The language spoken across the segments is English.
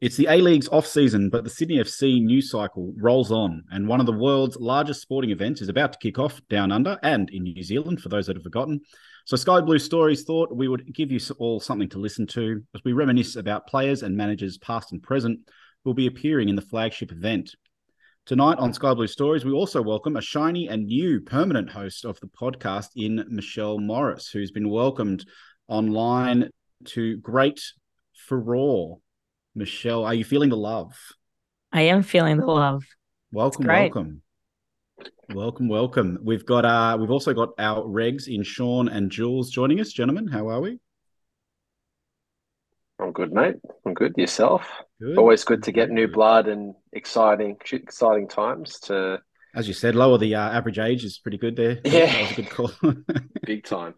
It's the A League's off season, but the Sydney FC news cycle rolls on, and one of the world's largest sporting events is about to kick off down under and in New Zealand. For those that have forgotten, so Sky Blue Stories thought we would give you all something to listen to as we reminisce about players and managers past and present who will be appearing in the flagship event. Tonight on Sky Blue Stories, we also welcome a shiny and new permanent host of the podcast in Michelle Morris, who's been welcomed online to great furore Michelle, are you feeling the love? I am feeling the love. Welcome, welcome. Welcome, welcome. We've got uh we've also got our regs in Sean and Jules joining us. Gentlemen, how are we? I'm good, mate. I'm good. Yourself? Good. Always good to get new blood and exciting exciting times to as you said, lower the uh, average age is pretty good there. Yeah. That was a good call. Big time.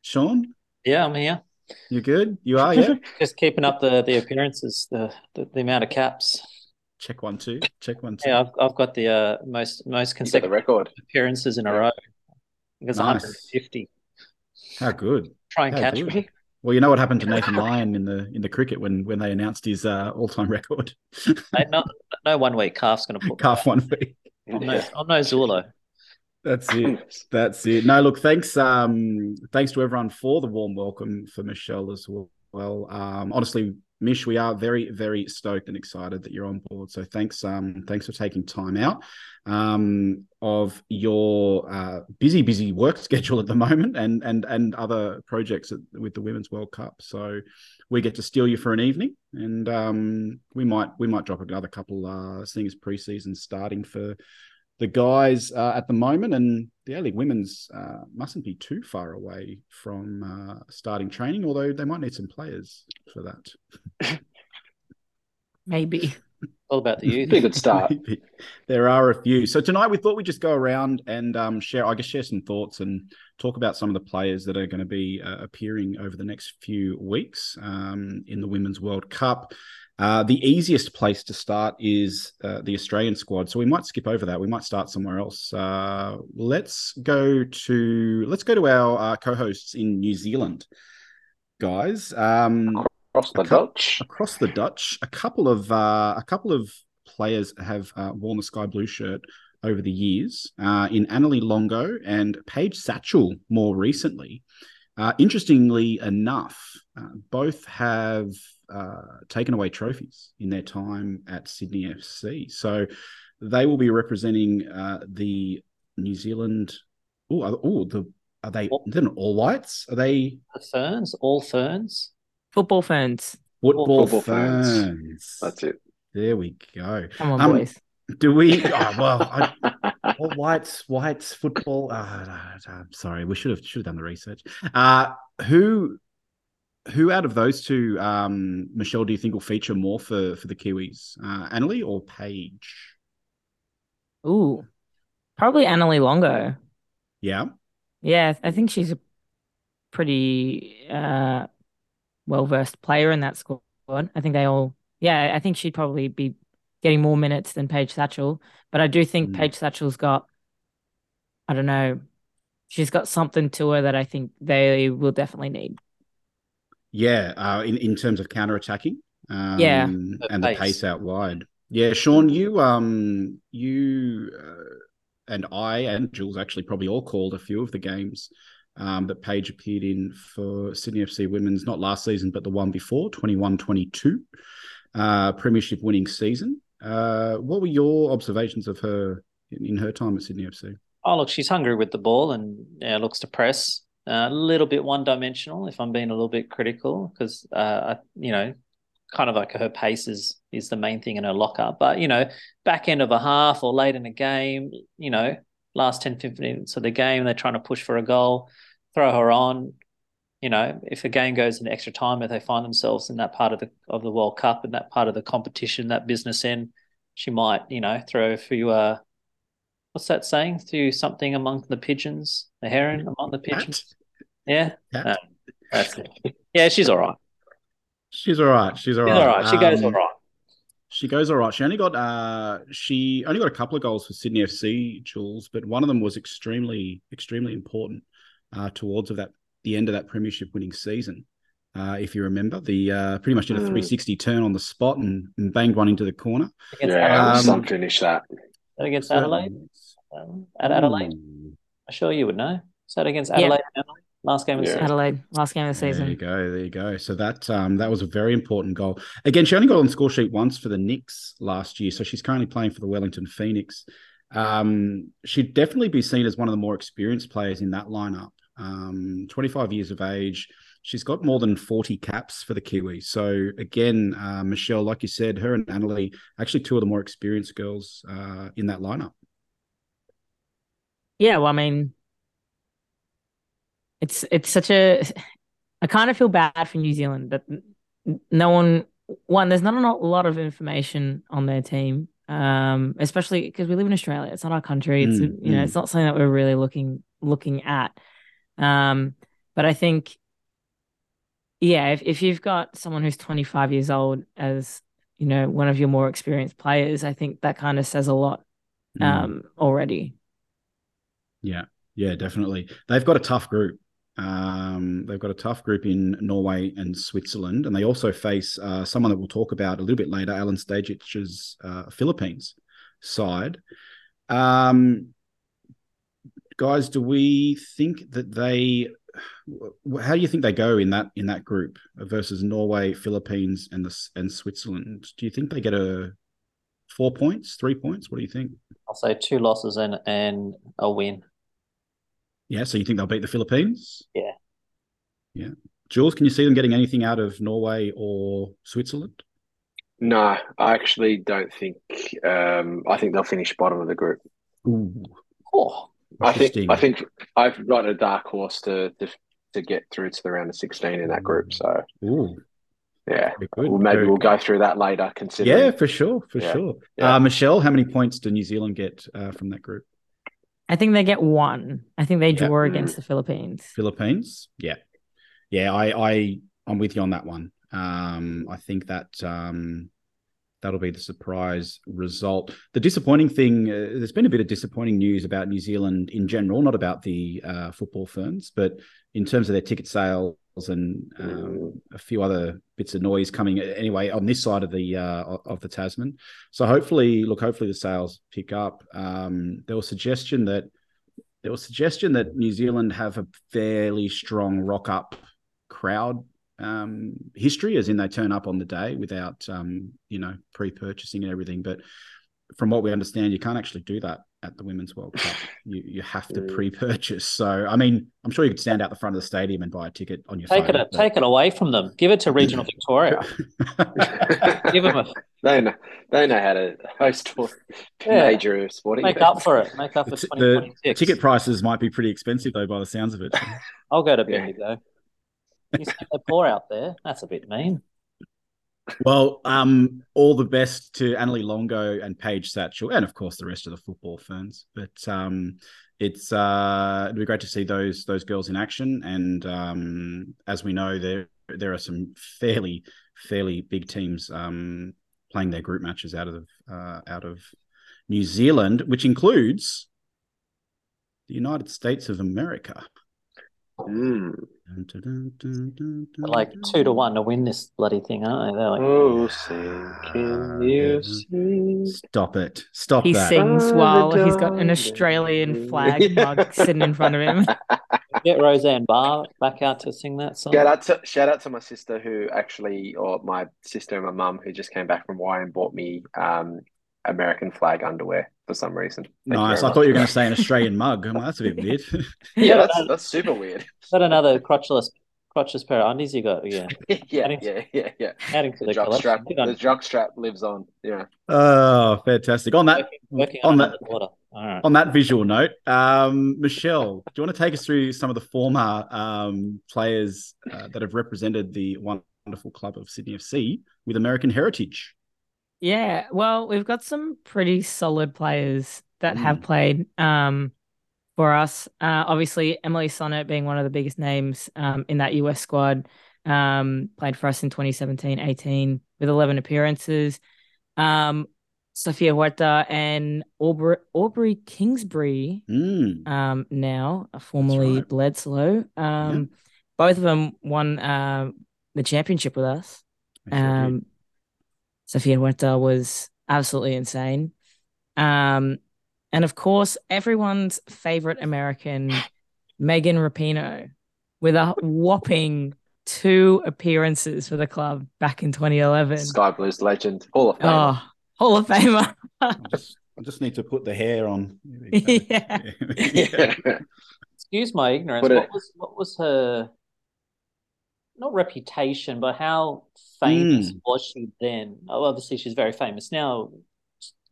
Sean? Yeah, I'm here. You good? You are, yeah. Just keeping up the the appearances, the the, the amount of caps. Check one, two. Check one, two. Yeah, I've, I've got the uh, most most consecutive record appearances in a row. I think it's nice. 150. How good? Try and How catch good. me. Well, you know what happened to Nathan Lyon in the in the cricket when when they announced his uh, all time record. no, no one week calf's going to put calf one week. I'm no, I'm no Zulo. That's it. That's it. No, look, thanks. Um, thanks to everyone for the warm welcome for Michelle as well. Um, honestly, Mish, we are very, very stoked and excited that you're on board. So thanks, um, thanks for taking time out um, of your uh, busy, busy work schedule at the moment, and and and other projects with the Women's World Cup. So we get to steal you for an evening, and um, we might we might drop another couple uh, things preseason starting for the guys uh, at the moment, and the A League women's uh, mustn't be too far away from uh, starting training, although they might need some players for that. Maybe. All about the youth. Be a good start. there are a few. So tonight we thought we'd just go around and um, share, I guess, share some thoughts and talk about some of the players that are going to be uh, appearing over the next few weeks um, in the Women's World Cup. Uh, the easiest place to start is uh, the Australian squad, so we might skip over that. We might start somewhere else. Uh, let's go to let's go to our uh, co-hosts in New Zealand, guys. Um, across the Dutch, across the Dutch, a couple of uh, a couple of players have worn the sky blue shirt over the years. in Annalie Longo and Paige Satchell more recently. Interestingly enough, both have uh, taken away trophies in their time at Sydney FC. So they will be representing uh, the New Zealand. Oh, oh, the are they? They're not all whites. Are they? The ferns, all ferns, football ferns, football, football ferns. ferns. That's it. There we go. Come on, um, boys. Do we? Oh, well, I, all whites, whites, football. Uh, I'm sorry, we should have should have done the research. Uh, who who out of those two, um, Michelle, do you think will feature more for for the Kiwis, uh, Annalie or Paige? Ooh, probably Annalie Longo. Yeah, yeah, I think she's a pretty uh, well versed player in that squad. I think they all, yeah, I think she'd probably be getting more minutes than Paige Satchell. But I do think mm. Paige Satchell's got, I don't know, she's got something to her that I think they will definitely need. Yeah, uh, in in terms of counter attacking. Um, yeah, and the pace. pace out wide. Yeah, Sean, you um you uh, and I and Jules actually probably all called a few of the games um, that Paige appeared in for Sydney FC Women's, not last season, but the one before, 21-22, uh, premiership winning season. Uh, what were your observations of her in, in, her time at Sydney FC? Oh, look, she's hungry with the ball and looks to press a little bit one dimensional, if I'm being a little bit critical, because uh, you know, kind of like her pace is is the main thing in her locker. But you know, back end of a half or late in a game, you know, last 10, 15 minutes of the game, they're trying to push for a goal, throw her on. You know, if a game goes into extra time, if they find themselves in that part of the of the World Cup and that part of the competition, that business end, she might, you know, throw a few uh what's that saying? Through something among the pigeons, the heron among the pigeons. Yeah, no, that's it. Yeah, she's all right. She's all right. She's all right. She's all right. She goes all um, right. She goes all right. She only got uh she only got a couple of goals for Sydney FC, Jules, but one of them was extremely extremely important uh towards of that the end of that premiership winning season. Uh, if you remember, the uh, pretty much did a hmm. 360 turn on the spot and, and banged one into the corner. yeah, um, some finish that. that against Adelaide. Um, at Adelaide, I'm sure you would know. Is that against Adelaide? Yeah. Last game of the season. Adelaide, last game of the season. There you go. There you go. So that um, that was a very important goal. Again, she only got on the score sheet once for the Nix last year, so she's currently playing for the Wellington Phoenix. Um, she'd definitely be seen as one of the more experienced players in that lineup. Um, 25 years of age. She's got more than 40 caps for the Kiwi. So again, uh, Michelle, like you said, her and Annalie, actually two of the more experienced girls uh, in that lineup. Yeah, well, I mean, it's it's such a. I kind of feel bad for New Zealand that no one. One, there's not a lot of information on their team um, especially because we live in Australia. It's not our country. It's mm, you know, mm. it's not something that we're really looking looking at. Um, but I think, yeah, if if you've got someone who's 25 years old as you know one of your more experienced players, I think that kind of says a lot mm. um, already. Yeah, yeah, definitely. They've got a tough group. Um, they've got a tough group in Norway and Switzerland, and they also face uh, someone that we'll talk about a little bit later, Alen Stajcic's uh, Philippines side. Um, guys, do we think that they? How do you think they go in that in that group versus Norway, Philippines, and the and Switzerland? Do you think they get a four points, three points? What do you think? I'll say two losses and and a win. Yeah, so you think they'll beat the Philippines? Yeah. Yeah. Jules, can you see them getting anything out of Norway or Switzerland? No, I actually don't think. Um, I think they'll finish bottom of the group. Ooh. Oh, I think. I think I've got a dark horse to, to to get through to the round of sixteen in that group. So, Ooh. yeah, well, maybe Very we'll good. go through that later. Considering, yeah, for sure, for yeah. sure. Yeah. Uh, Michelle, how many points do New Zealand get uh, from that group? I think they get one. I think they draw yeah. against the Philippines. Philippines, yeah, yeah. I, I, I'm with you on that one. Um, I think that um, that'll be the surprise result. The disappointing thing, uh, there's been a bit of disappointing news about New Zealand in general, not about the uh, football ferns, but in terms of their ticket sales and um, a few other bits of noise coming anyway on this side of the uh, of the Tasman. So hopefully, look, hopefully the sales pick up. Um, there was suggestion that there was suggestion that New Zealand have a fairly strong rock up crowd um, history, as in they turn up on the day without um, you know pre purchasing and everything. But from what we understand, you can't actually do that at the Women's World Cup. You you have to pre-purchase. So I mean, I'm sure you could stand out the front of the stadium and buy a ticket on your take phone. It, but... Take it away from them. Give it to Regional Victoria. Give them a. They know they know how to host yeah. major sporting. Make events. up for it. Make up for the, the ticket prices might be pretty expensive though, by the sounds of it. I'll go to Bendigo. Yeah. You say they're poor out there. That's a bit mean. Well, um, all the best to Annalie Longo and Paige Satchell, and of course the rest of the football ferns. But um, it's uh, it'd be great to see those those girls in action. And um, as we know, there there are some fairly fairly big teams um, playing their group matches out of uh, out of New Zealand, which includes the United States of America. Mm. Like two to one to win this bloody thing, aren't they? They're like, oh, sing, can you sing? Stop it! Stop he that. sings while he's got an Australian flag mug sitting in front of him. Get Roseanne Barr back out to sing that song. Shout out to shout out to my sister who actually, or my sister and my mum who just came back from Hawaii and bought me um, American flag underwear for some reason. Thank nice. I thought you were going to say an Australian mug. Like, that's a bit weird. yeah, that's, that's super weird. Is that another crotchless crotchless pair of undies you got? Yeah. yeah, adding, yeah, yeah, yeah. Adding to the, the jock strap. The jock strap lives on. Yeah. Oh, fantastic. On that, working, working on, on that, on that visual note, um, Michelle, do you want to take us through some of the former um, players uh, that have represented the wonderful club of Sydney FC with American heritage? Yeah, well, we've got some pretty solid players that mm. have played um, for us. Uh, obviously, Emily Sonnett being one of the biggest names um, in that US squad, um, played for us in 2017 18 with 11 appearances. Um, Sofia Huerta and Aubrey, Aubrey Kingsbury, mm. um, now formerly right. Bledsoe. Um, yeah. Both of them won uh, the championship with us. Sure. Um, Sofia Huerta was absolutely insane. Um, and of course, everyone's favorite American, Megan Rapinoe, with a whopping two appearances for the club back in 2011. Sky Blues legend, Hall of Fame. Oh, Hall of Famer. I just, I just need to put the hair on. yeah. yeah. Excuse my ignorance. But What was what was her not reputation, but how famous Mm. was she then? Oh, obviously she's very famous now.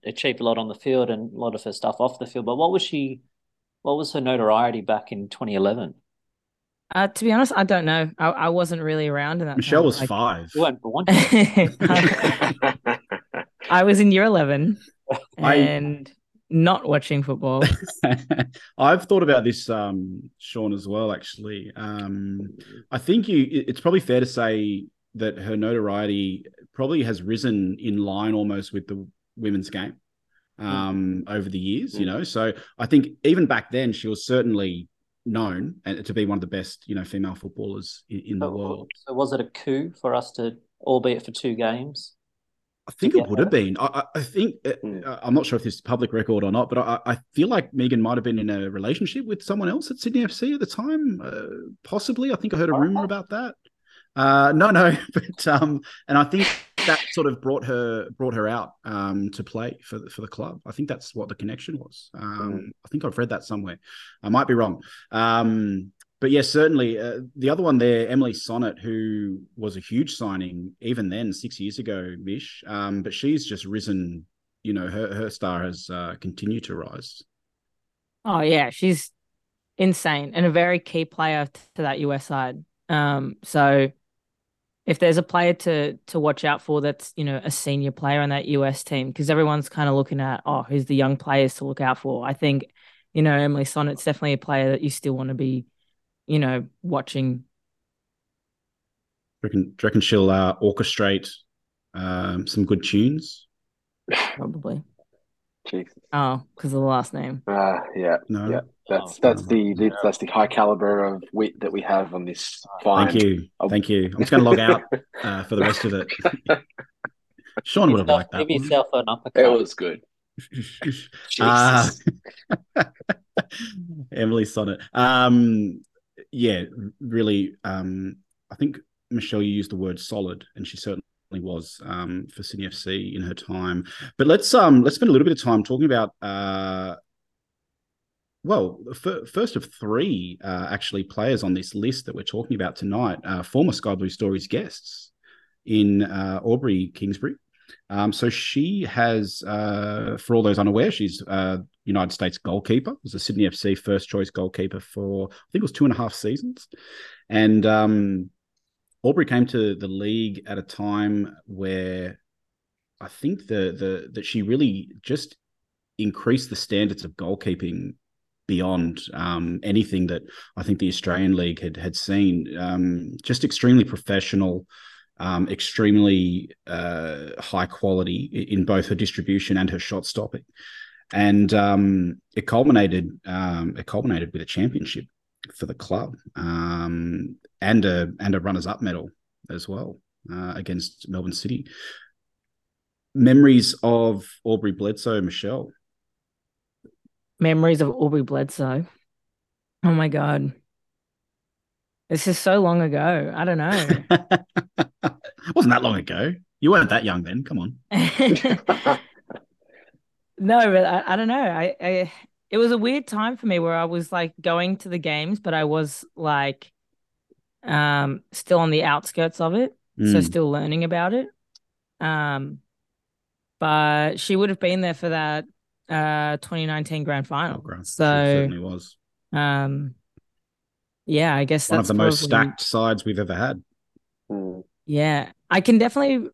Achieved a lot on the field and a lot of her stuff off the field. But what was she? What was her notoriety back in 2011? Uh, to be honest, I don't know. I, I wasn't really around in that. Michelle time. was Like- five. You weren't born. I, I was in year 11 I- and not watching football. I've thought about this, um, Sean, as well. Actually, um, I think you. It's probably fair to say that her notoriety probably has risen in line almost with the women's game um, over the years. You Mm. know, so I think even back then she was certainly known and to be one of the best, you know, female footballers in, in the world. So was it a coup for us to, albeit for two games? I think it would have been. I, I- think Mm. I'm not sure if this is public record or not, but I, I feel like Megan might have been in a relationship with someone else at Sydney FC at the time. Uh, possibly, I think I heard a rumor about that. Uh, no, no, but um, and I think that sort of brought her brought her out um to play for the, for the club. I think that's what the connection was. Um, I think I've read that somewhere. I might be wrong. Um, but yes, certainly. Uh, the other one there, Emily Sonnett, who was a huge signing even then, six years ago, Mish. Um, but she's just risen. You know, her her star has uh, continued to rise. Oh yeah, she's insane and a very key player to that US side. Um, so if there's a player to to watch out for, that's you know a senior player on that US team, because everyone's kind of looking at oh who's the young players to look out for. I think you know Emily Sonnett's definitely a player that you still want to be, you know, watching. Do you reckon, do you reckon she'll uh, orchestrate um, some good tunes? Probably. Jeez. Oh, because of the last name. Uh, yeah, No. Yeah. that's Oh, that's the, the that's the high caliber of wit that we have on this fine. Thank you, Oh. thank you. I'm just going to log out uh, for the rest of it. Sean would have liked that. Give one. yourself an uppercut. It was good. Ah. Emily Sonnett. Um, yeah, really. Um, I think Michelle, you used the word solid, and she certainly was um, for Sydney FC in her time. But let's um let's spend a little bit of time talking about uh. Well, first of three uh, actually players on this list that we're talking about tonight, uh, former Sky Blue Stories guests in uh, Aubrey Kingsbury. Um, so she has, uh, for all those unaware, she's uh, United States goalkeeper. Was a Sydney FC first choice goalkeeper for I think it was two and a half seasons, and um, Aubrey came to the league at a time where I think the the that she really just increased the standards of goalkeeping beyond um, anything that I think the Australian League had had seen. Um, just extremely professional um, extremely uh, high quality in both her distribution and her shot stopping, and um, it culminated. Um, it culminated with a championship for the club um, and a and a runners up medal as well uh, against Melbourne City. Memories of Aubrey Bledsoe, Michelle. Memories of Aubrey Bledsoe. Oh my God. This is so long ago. I don't know. Wasn't that long ago. You weren't that young then. Come on. No, but I, I don't know. I, I it was a weird time for me where I was like going to the games, but I was like um still on the outskirts of it. So Mm. still learning about it. Um but she would have been there for that uh 2019 grand Oh, final. great. She So certainly was um yeah, I guess one of that's the most stacked sides we've ever had. Mm. Yeah, I can definitely.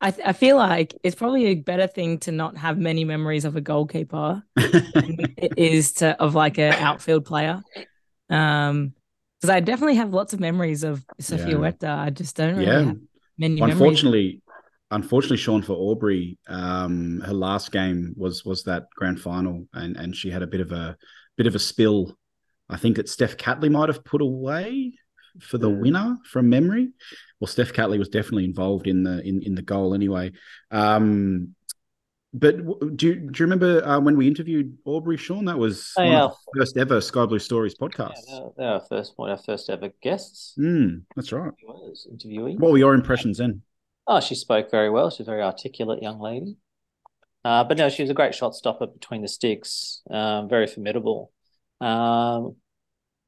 I th- I feel like it's probably a better thing to not have many memories of a goalkeeper than it is to of like an outfield player. Um, because I definitely have lots of memories of Sofia Yeah. I just don't really yeah. have many memories. Unfortunately, unfortunately, Sean for Aubrey, um, her last game was was that grand final, and and she had a bit of a bit of a spill. I think that Steph Catley might have put away for the winner from memory. Well, Steph Catley was definitely involved in the in, in the goal anyway. Um, but do you, do you remember uh, when we interviewed Aubrey Sean? That was Oh, one yeah. of the first ever Sky Blue Stories podcast. they're, they're our first one, our first ever guests. Mm, that's right. Interviewee. What were your impressions then? Oh, she spoke very well. She's a very articulate young lady. Uh, but no, she was a great shot stopper between the sticks. Um, very formidable. Um,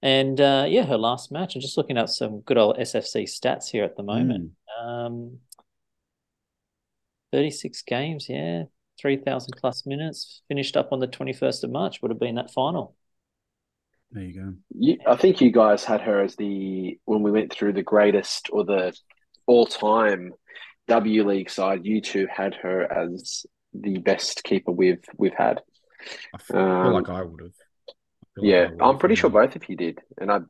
and uh, yeah, her last match. I'm just looking at some good old SFC stats here at the moment. Mm. Um, 36 games, yeah, 3,000 plus minutes. Finished up on the 21st of March. Would have been that final. There you go. You, I think you guys had her as the when we went through the greatest or the all-time W League side. You two had her as the best keeper we've we've had. I feel, Um, like I would have. Yeah, I'm pretty sure both of you did, and I.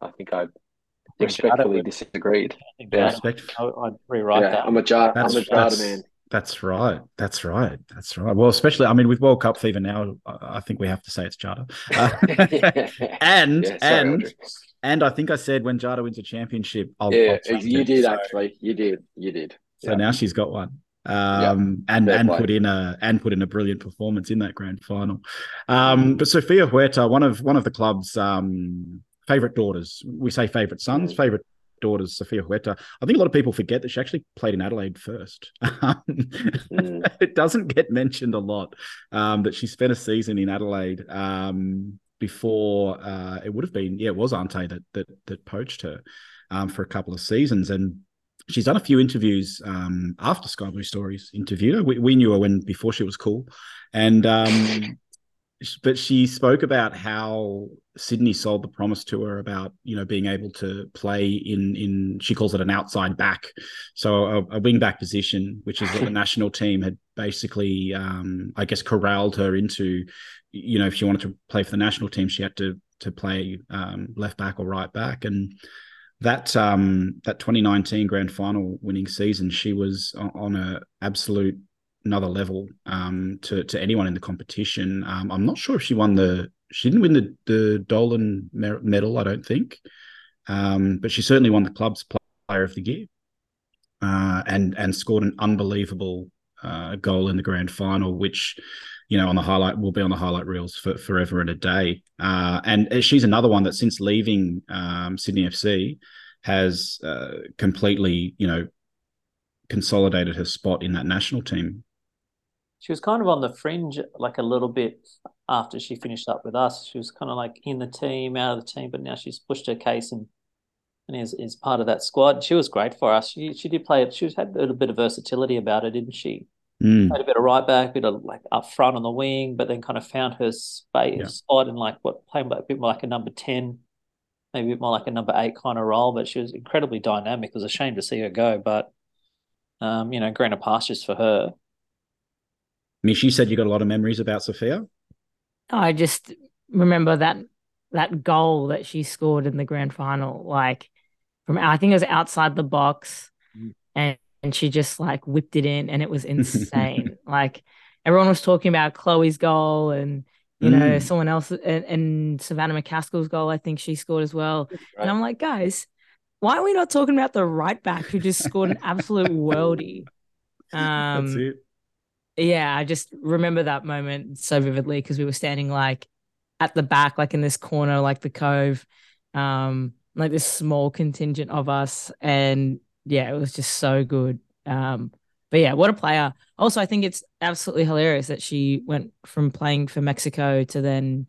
I think I respectfully would- disagreed. I think Yeah. Jada- Respect. I- I'd rewrite yeah, that. I'm a jar. That's- I'm a Jada that's- man. That's right. That's right. That's right. Well, especially, I mean, with World Cup fever now, I I think we have to say it's Jada. Uh, and Yeah, sorry, and Audrey. and I think I said when Jada wins a championship, I'll, yeah, I'll change you it. did So- actually. You did. You did. So Yeah. now she's got one. Um and and play. put in a and put in a brilliant performance in that grand final. Um but Sofia Huerta, one of one of the club's um favorite daughters. We say favorite sons, Mm. favorite daughters, Sofia Huerta. I think a lot of people forget that she actually played in Adelaide first. Mm. it doesn't get mentioned a lot um, that she spent a season in Adelaide um, before uh, it would have been yeah it was Ante that that that poached her um, for a couple of seasons and she's done a few interviews um, after Sky Blue Stories interviewed her. We, we knew her when before she was cool, and um, but she spoke about how Sydney sold the promise to her about you know being able to play in in she calls it an outside back, so a, a wing back position, which is what the national team had basically um, I guess corralled her into. You know, if she wanted to play for the national team, she had to to play um, left back or right back, and that um that 2019 grand final winning season she was on a absolute another level um to to anyone in the competition. Um i'm not sure if she won the she didn't win the the dolan medal i don't think. Um but she certainly won the club's player of the year. Uh and and scored an unbelievable uh goal in the grand final which you know on the highlight will be on the highlight reels for forever and a day uh and she's another one that since leaving um sydney fc has uh, completely, you know, consolidated her spot in that national team. She was kind of on the fringe, like a little bit after she finished up with us. She was kind of like in the team, out of the team, but now she's pushed her case and and is, is part of that squad. She was great for us. She she did play it. She had a little bit of versatility about her, didn't she? Mm, Played a bit of right back, a bit of like up front on the wing, but then kind of found her space Yeah. spot in like what playing a bit more like a number ten, maybe a bit more like a number eight kind of role. But she was incredibly dynamic. It was a shame to see her go, but um, you know, greener pastures for her. Mish, you said you got a lot of memories about Sofia. I just remember that that goal that she scored in the grand final, like from I think it was outside the box, Mm. and and she just like whipped it in, and it was insane. like everyone was talking about Chloe's goal, and you know Mm. someone else, and, and Savannah McCaskill's goal. I think she scored as well. And I'm like, guys, why are we not talking about the right back who just scored an absolute worldie? Um, That's it. yeah, I just remember that moment so vividly because we were standing like at the back, like in this corner, like the cove, um, like this small contingent of us, and yeah, it was just so good. Um, but yeah, what a player! Also, I think it's absolutely hilarious that she went from playing for Mexico to then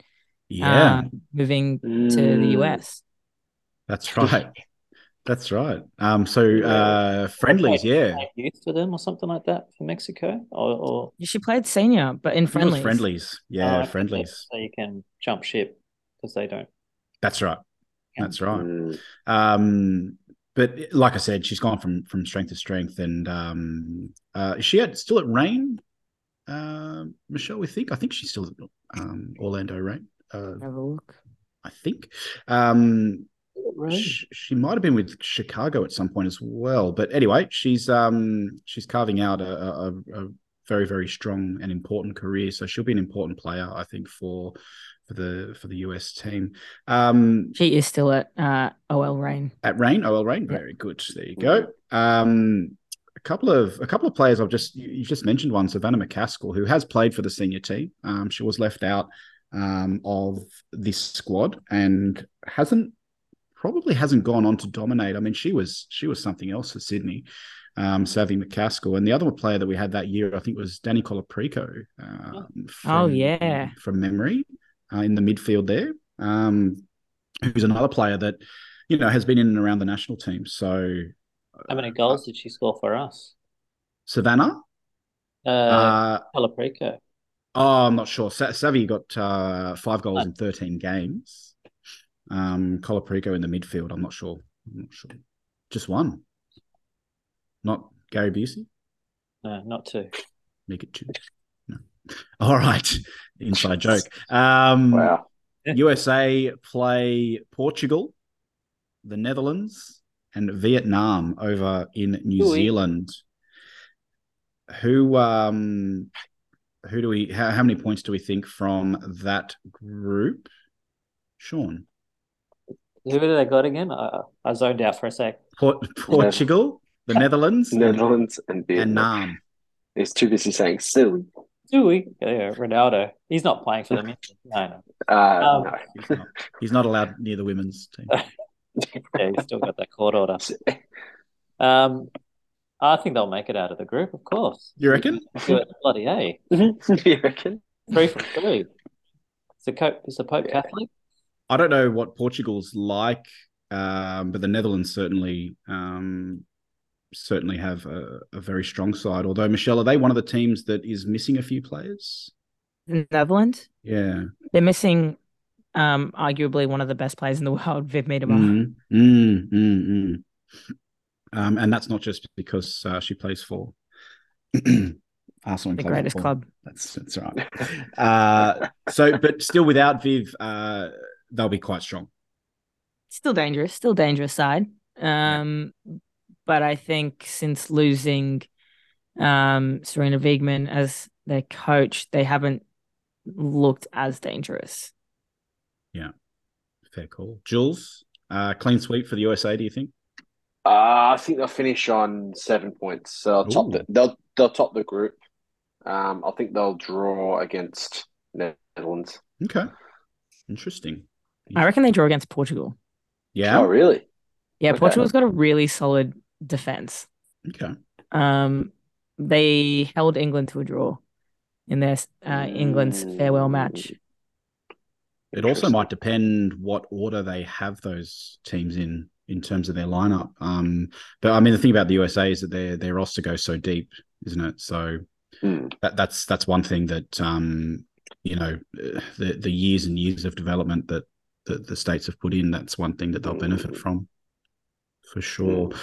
Yeah, um, moving to Mm. the US. that's right. That's right. Um, so uh, friendlies, yeah, Played youth for them or something like that for Mexico, or, or She played senior, but in I think it was friendlies. friendlies, yeah, okay. friendlies. so you can jump ship because they don't. That's right. That's right. Mm. Um, but like I said, she's gone from from strength to strength, and um, uh, is she at, still at Reign? Uh, Michelle, we think. I think she's still at um, Orlando Reign. Uh, Have a look. I think. Um, Right. sh- she might have been with Chicago at some point as well. But anyway, she's um she's carving out a, a, a very very strong and important career. So she'll be an important player, I think, for for the for the US team. Um, she is still at uh, OL Reign. At Reign, OL Reign, very good. There you go. Um, a couple of a couple of players I've just you've just mentioned one, Savannah McCaskill, who has played for the senior team. Um, she was left out um, of this squad and hasn't probably hasn't gone on to dominate. I mean, she was she was something else for Sydney. Um, Savvy McCaskill, and the other player that we had that year, I think, was Dani Colaprico. Uh, oh yeah, from memory, uh, in the midfield there. Um, who's another player that you know has been in and around the national team. So, how many goals did she score for us? Savannah. Uh, uh Colaprico. Oh, I'm not sure. Savvy got uh, five goals oh. in 13 games. Um, Colaprico in the midfield. I'm not sure. I'm not sure. Just one. Not Gary Busey. No, not two. Make it two. No. All right. Inside joke. Um, wow. USA play Portugal, the Netherlands, and Vietnam over in New Ooh. Zealand. Who um who do we how, how many points do we think from that group? Sean. Who did I got again? I, I zoned out for a sec. Port, Portugal, the Netherlands, Netherlands, and Vietnam. And Nam. He's too busy saying silly. Silly, yeah, Ronaldo. He's not playing for them. No, no. Uh, um, no. He's, not, he's not allowed near the women's team. yeah, he's still got that court order. Um, I think they'll make it out of the group, of course. You reckon? Bloody a. you reckon? Three from three. Is the Pope, is the Pope yeah. Catholic? I don't know what Portugal's like, um, but the Netherlands certainly um, certainly have a, a, very strong side. Although Michelle, are they one of the teams that is missing a few players? The Netherlands. Yeah, they're missing um, arguably one of the best players in the world, Viv Miedema. Mm, mm, mm. Um, and that's not just because uh, she plays for Arsenal, the greatest football. club. That's that's right. uh, so, but still, without Viv, uh, they'll be quite strong. Still dangerous, still dangerous side. Um, yeah. But I think since losing um, Sarina Wiegman as their coach, they haven't looked as dangerous. Yeah, fair call. Jules, uh, clean sweep for the USA. Do you think? Uh, I think they'll finish on seven points. So they'll top the, they'll they'll top the group. Um, I think they'll draw against Netherlands. Okay, interesting. I reckon they draw against Portugal. Yeah. Oh, really? Yeah, okay. Portugal's got a really solid defense. Okay. Um, they held England to a draw in their uh, England's farewell match. It also might depend what order they have those teams in in terms of their lineup. Um, but I mean, the thing about the USA is that their their roster goes so deep, isn't it? So mm. that that's that's one thing that um, you know the the years and years of development that that the states have put in. That's one thing that they'll benefit hmm. from, for sure. Mm.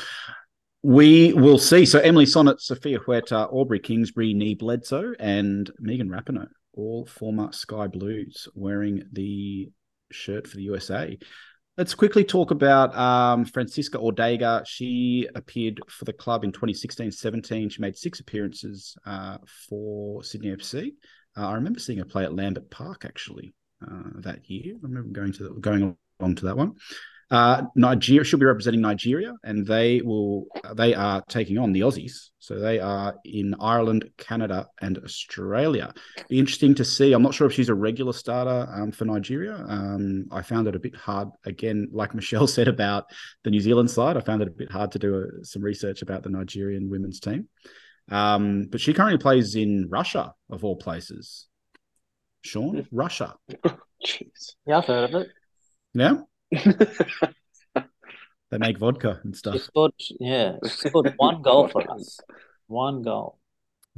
We will see. So Emily Sonnett, Sofia Huerta, Aubrey Kingsbury, Nee Bledsoe, and Megan Rapinoe, all former Sky Blues, wearing the shirt for the USA. Let's quickly talk about um, Francisca Ordega. She appeared for the club in 2016-17. She made six appearances uh, for Sydney FC. Uh, I remember seeing her play at Lambert Park actually uh, that year. I remember going to the, going along to that one. Uh, Nigeria should be representing Nigeria, and they will they are taking on the Aussies. So they are in Ireland, Canada, and Australia. Be interesting to see. I'm not sure if she's a regular starter um, for Nigeria. Um, I found it a bit hard. Again, like Michelle said about the New Zealand side, I found it a bit hard to do a, uh, some research about the Nigerian women's team. Um, but she currently plays in Russia, of all places. Sean, Russia. Jeez. Yeah, I've heard of it. Yeah. They make vodka and stuff. She scored, yeah, she scored one goal for us. One goal.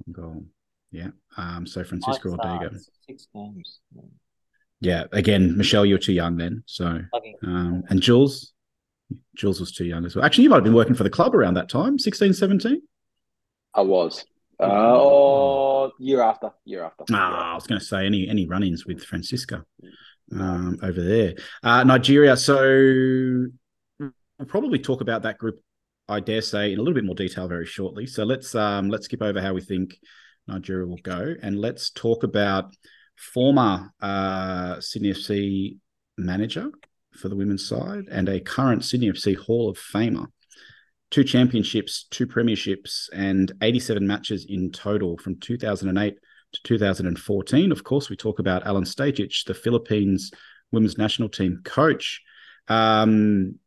One goal. Yeah. Um. So Francisca Ordega. Six games. Yeah. yeah. Again, Michelle, you're too young then. So, um, and Jules, Jules was too young as well. Actually, you might have been working for the club around that time, 16, 17? I was. Uh, oh, year after, year after. Ah, I was going to say any any run-ins with Francisco um, over there. Uh, Nigeria. So we'll probably talk about that group. I dare say in a little bit more detail very shortly. So let's um, let's skip over how we think Nigeria will go, and let's talk about former uh, Sydney FC manager for the women's side and a current Sydney FC Hall of Famer. Two championships, two premierships, and 87 matches in total from 2008 to 2014. Of course, we talk about Alen Stajcic, the Philippines women's national team coach. Um,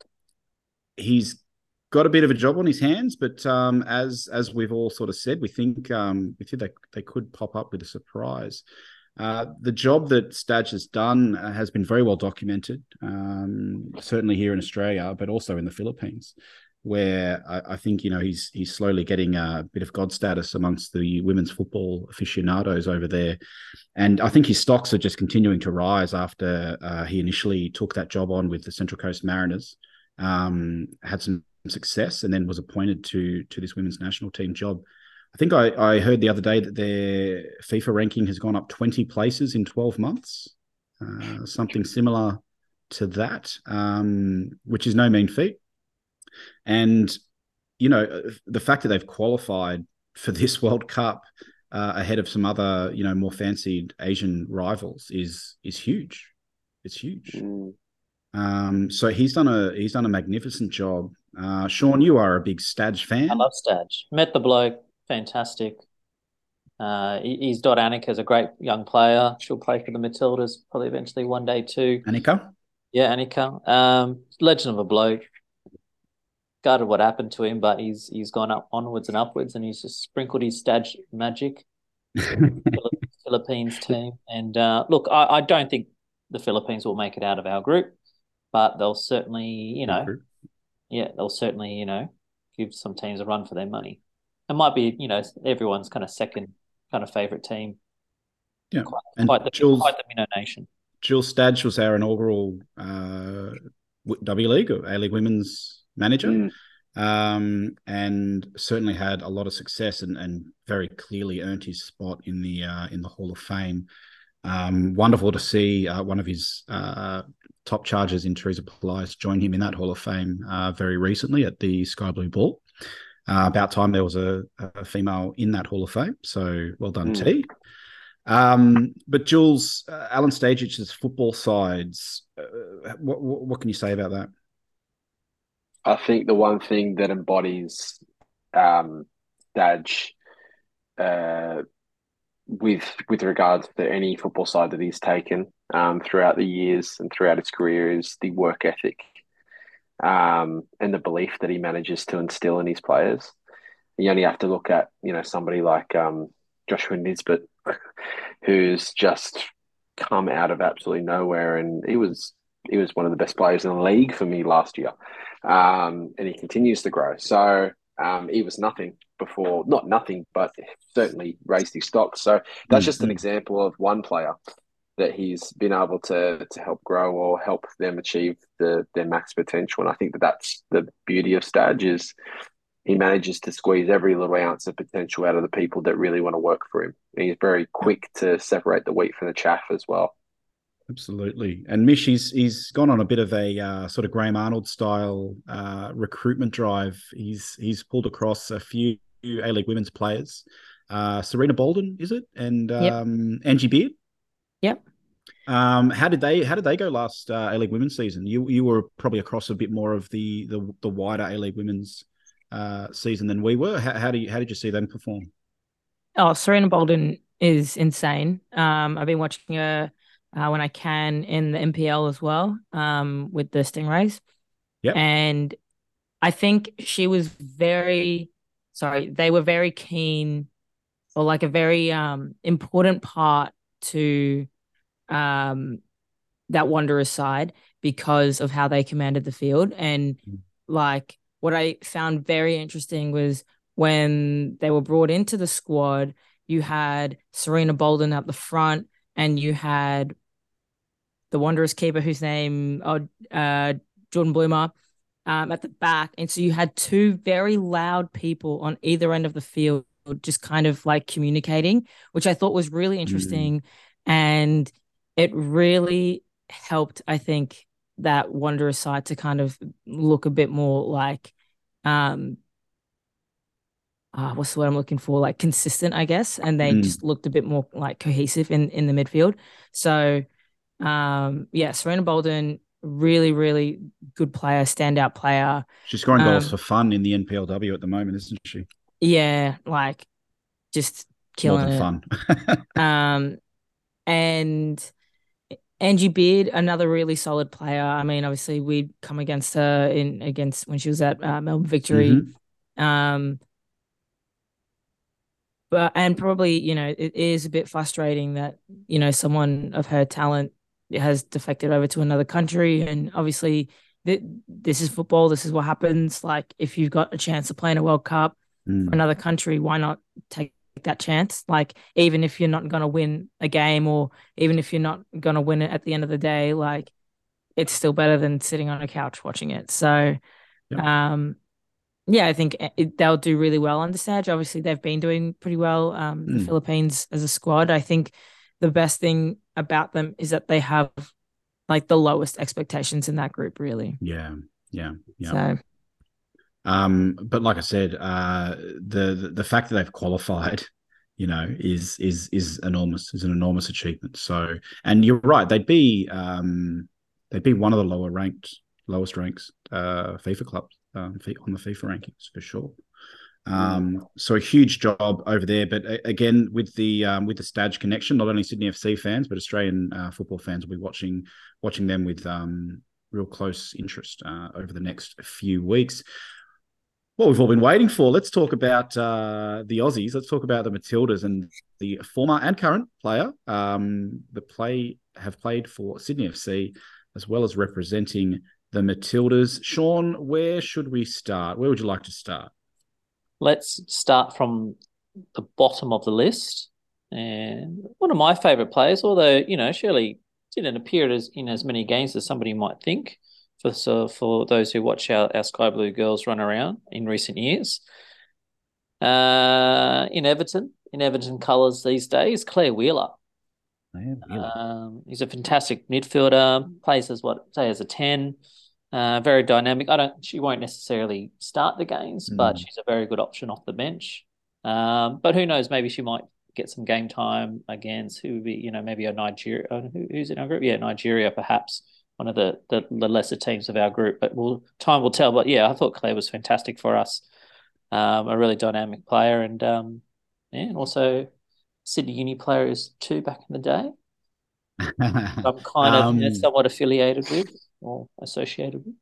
he's got a bit of a job on his hands, but um, as as we've all sort of said, we think um, we think they, they could pop up with a surprise. Uh, the job that Stadge has done uh, has been very well documented, um, certainly here in Australia, but also in the Philippines, where I, I, think you know he's he's slowly getting a bit of god status amongst the women's football aficionados over there, and I think his stocks are just continuing to rise after uh, he initially took that job on with the Central Coast Mariners, um, had some success, and then was appointed to to this women's national team job I think I, I heard the other day that their FIFA ranking has gone up 20 places in 12 months, uh, something similar to that, um, which is no mean feat. And, you know, the fact that they've qualified for this World Cup uh, ahead of some other, you know, more fancied Asian rivals is is huge. It's huge. Mm. Um, so he's done a he's done a magnificent job. Uh, Sean, you are a big Stadge fan. I love Stadge. Met the bloke fantastic. Uh, he's Dot Annika is a great young player. She'll play for the Matildas probably eventually one day too. Annika? Yeah, Annika. Um, legend of a bloke. Gutted what happened to him, but he's he's gone up onwards and upwards, and he's just sprinkled his Stadge magic. Philippines team, and uh, look, I, I don't think the Philippines will make it out of our group, but they'll certainly, you know, yeah, they'll certainly, you know, give some teams a run for their money it might be you know everyone's kind of second kind of favorite team. Yeah, quite, and quite the, Jules, quite the minnow nation. Jules Stadge was our inaugural uh, W League or A League Women's manager, mm. um, and certainly had a lot of success and, and very clearly earned his spot in the uh, in the Hall of Fame. Um, wonderful to see uh, one of his uh, top charges in Teresa Polias join him in that Hall of Fame uh, very recently at the Sky Blue Ball. Uh, about time there was a, a, female in that Hall of Fame. So well done, mm. T. Um, but Jules, uh, Alen Stajcic's football sides, uh, what, what, what can you say about that? I think the one thing that embodies um, uh, with with regards to any football side that he's taken um, throughout the years and throughout his career is the work ethic um, and the belief that he manages to instill in his players. You only have to look at you know somebody like um, Joshua Nisbet, who's just come out of absolutely nowhere, and he was he was one of the best players in the league for me last year, um, and he continues to grow. So um, he was nothing before, not nothing, but certainly raised his stock. So that's mm-hmm. just an example of one player that he's been able to to help grow or help them achieve the their max potential. And I think that that's the beauty of Stadge is he manages to squeeze every little ounce of potential out of the people that really want to work for him. And he's very quick to separate the wheat from the chaff as well. Absolutely. And Mish, he's, he's gone on a bit of a uh, sort of Graham Arnold style uh, recruitment drive. He's he's pulled across a few A League women's players. Uh, Sarina Bolden, is it? And um, yep. Angie Beard. Yep. Um, how did they how did they go last uh, A League Women's season? You you were probably across a bit more of the the, the wider A League Women's uh, season than we were. How, how do you how did you see them perform? Oh, Sarina Bolden is insane. Um, I've been watching her uh, when I can in the NPL as well um, with the Stingrays. Yeah, and I think she was very sorry. They were very keen, or like a very um, important part to um, that Wanderers side because of how they commanded the field. And mm. like what I found very interesting was when they were brought into the squad, you had Sarina Bolden at the front and you had the Wanderers keeper whose name oh, uh, Jordan Bloomer um, at the back. And so you had two very loud people on either end of the field just kind of like communicating, which I thought was really mm. interesting. Mm. And it really helped, I think, that Wanderers side to kind of look a bit more like um uh, what's the word I'm looking for? Like consistent, I guess, and they Mm. just looked a bit more like cohesive in in the midfield. So, um, yeah, Sarina Bolden, really, really good player, standout player. She's scoring goals Um, for fun in the NPLW at the moment, isn't she? Yeah, like just killing it. fun. Um, and Angie Beard, another really solid player. I mean, obviously we'd come against her in against when she was at uh, Melbourne Victory. Mhm. Um, but and probably you know it is a bit frustrating that you know someone of her talent has defected over to another country, and obviously th- this is football. This is what happens. Like if you've got a chance to play in a World Cup Mm. for another country, why not take that chance? Like even if you're not going to win a game, or even if you're not going to win it at the end of the day, like it's still better than sitting on a couch watching it. So, Yeah. um, yeah, I think it, they'll do really well under Sage. Obviously, they've been doing pretty well. Um, the Mm. Philippines as a squad. I think the best thing about them is that they have like the lowest expectations in that group, really. Yeah, yeah, yeah. So Um, but like I said, uh, the, the the fact that they've qualified, you know, is is is enormous. Is an enormous achievement. So, and you're right, they'd be um, they'd be one of the lower ranked, lowest ranks uh, FIFA clubs um, on the FIFA rankings for sure. Um, so a huge job over there. But again, with the um, with the Staj connection, not only Sydney FC fans but Australian uh, football fans will be watching watching them with um, real close interest uh, over the next few weeks. What we've all been waiting for. Let's talk about uh, the Aussies. Let's talk about the Matildas and the former and current player. Um, play have played for Sydney FC as well as representing the Matildas. Sean, where should we start? Where would you like to start? Let's start from the bottom of the list. And one of my favourite players, although, you know, Shirley didn't appear as in as many games as somebody might think for so for those who watch our, our Sky Blue girls run around in recent years. Uh, in Everton, in Everton colours these days, Claire Wheeler. Um, he's a fantastic midfielder. Plays as what say as a ten. Uh, very dynamic. I don't. She won't necessarily start the games, but Mm. she's a very good option off the bench. Um, but who knows? Maybe she might get some game time against who would be, you know, maybe a Nigeria. uh, Who, who's in our group? Yeah, Nigeria, perhaps one of the, the the lesser teams of our group. But we'll time will tell. But yeah, I thought Claire was fantastic for us. Um, a really dynamic player, and um, yeah, and also Sydney Uni players too back in the day. I'm kind of you know, Um, somewhat affiliated with or associated with.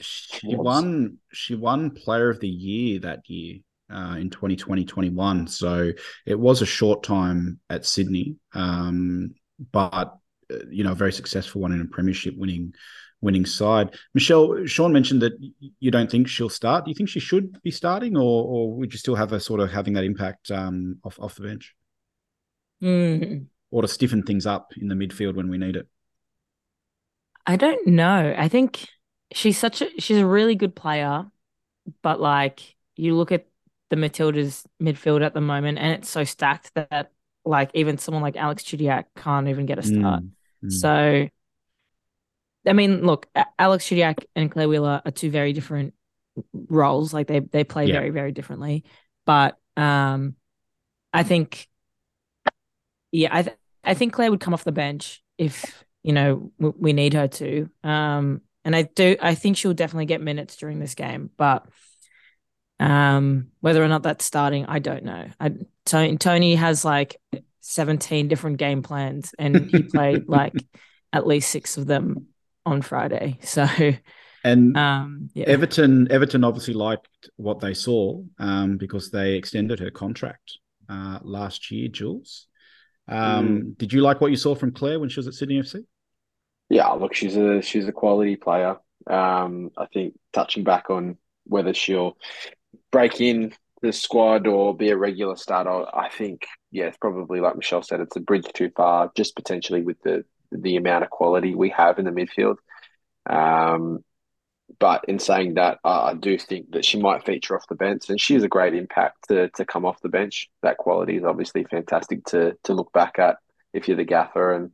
She Was. won. She won Player of the Year that year uh, in 2020-21. So it was a short time at Sydney, um, but uh, you know, a very successful one in a premiership winning winning side. Michelle, Sean mentioned that you don't think she'll start. Do you think she should be starting, or or would you still have her sort of having that impact um, off off the bench, mm, or to stiffen things up in the midfield when we need it? I don't know. I think she's such a she's a really good player, but like you look at the Matildas midfield at the moment, and it's so stacked that like even someone like Alex Chidiac can't even get a start. Mm, mm. So, I mean, look, Alex Chidiac and Claire Wheeler are two very different roles. Like they they play Yeah. very very differently. But um, I think, yeah, I th- I think Claire would come off the bench if you know w- we need her to. Um, and I do I think she'll definitely get minutes during this game, but. Um, whether or not that's starting, I don't know. I Tony, Tony has like 17 different game plans and he played like at least six of them on Friday. So and um yeah. Everton, Everton obviously liked what they saw um, because they extended her contract uh, last year. Jules, um, did you like what you saw from Claire when she was at Sydney FC? Yeah, look, she's a she's a quality player. Um, I think touching back on whether she'll break in the squad or be a regular starter, I think yeah, it's probably like Michelle said, it's a bridge too far, just potentially with the the amount of quality we have in the midfield. Um, but in saying that, uh, I do think that she might feature off the bench, and she has a great impact to to come off the bench. That quality is obviously fantastic to to look back at if you're the gaffer and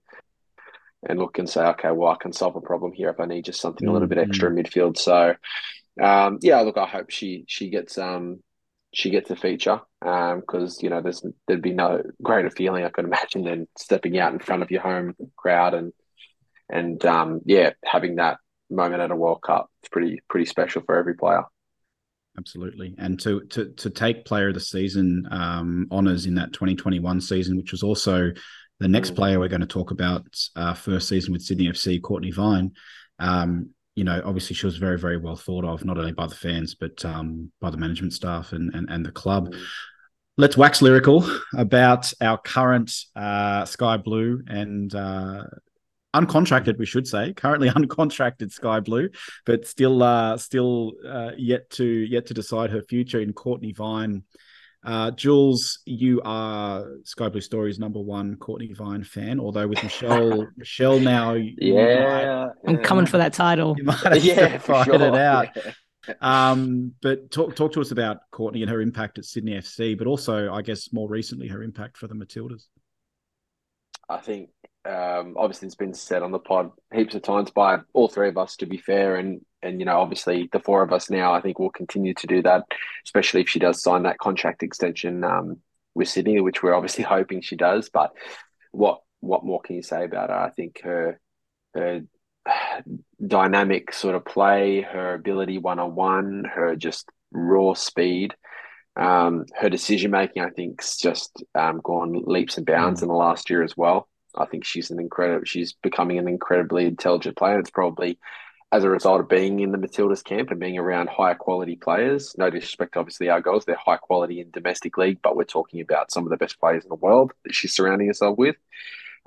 and look and say, okay, well, I can solve a problem here if I need just something a little bit extra in midfield. So, um, yeah, look, I hope she she gets um she gets a feature because um, you know there's there'd be no greater feeling I could imagine than stepping out in front of your home crowd and and um, yeah having that moment at a World Cup. It's pretty pretty special for every player. Absolutely, and to to to take Player of the Season um, honors in that 2021 season, which was also the next mm. player we're going to talk about, uh, first season with Sydney FC, Courtney Vine. Um, you know, obviously she was very, very well thought of, not only by the fans, but um, by the management staff and, and, and the club. Mm. Let's wax lyrical about our current uh, Sky Blue and uh, uncontracted, we should say, currently uncontracted Sky Blue, but still, uh, still uh, yet to yet to decide her future in Courtney Vine. Uh, Jules, you are Sky Blue Stories number one Courtney Vine fan, although with Michelle, Michelle now, yeah, might, I'm coming for that title. You might have yeah, sure. it out. Yeah. Um, but talk talk to us about Courtney and her impact at Sydney FC, but also, I guess, more recently, her impact for the Matildas. I think um, obviously it's been said on the pod heaps of times by all three of us. To be fair, and and you know, obviously the four of us now, I think we'll continue to do that, especially if she does sign that contract extension um, with Sydney, which we're obviously hoping she does. But what what more can you say about her? I think her her dynamic sort of play, her ability one on one, her just raw speed. Um, her decision making, I think, has just um, gone leaps and bounds mm. in the last year as well. I think she's an incredible. She's becoming an incredibly intelligent player. It's probably as a result of being in the Matildas camp and being around higher quality players. No disrespect, obviously, our girls, they're high quality in domestic league, but we're talking about some of the best players in the world that she's surrounding herself with.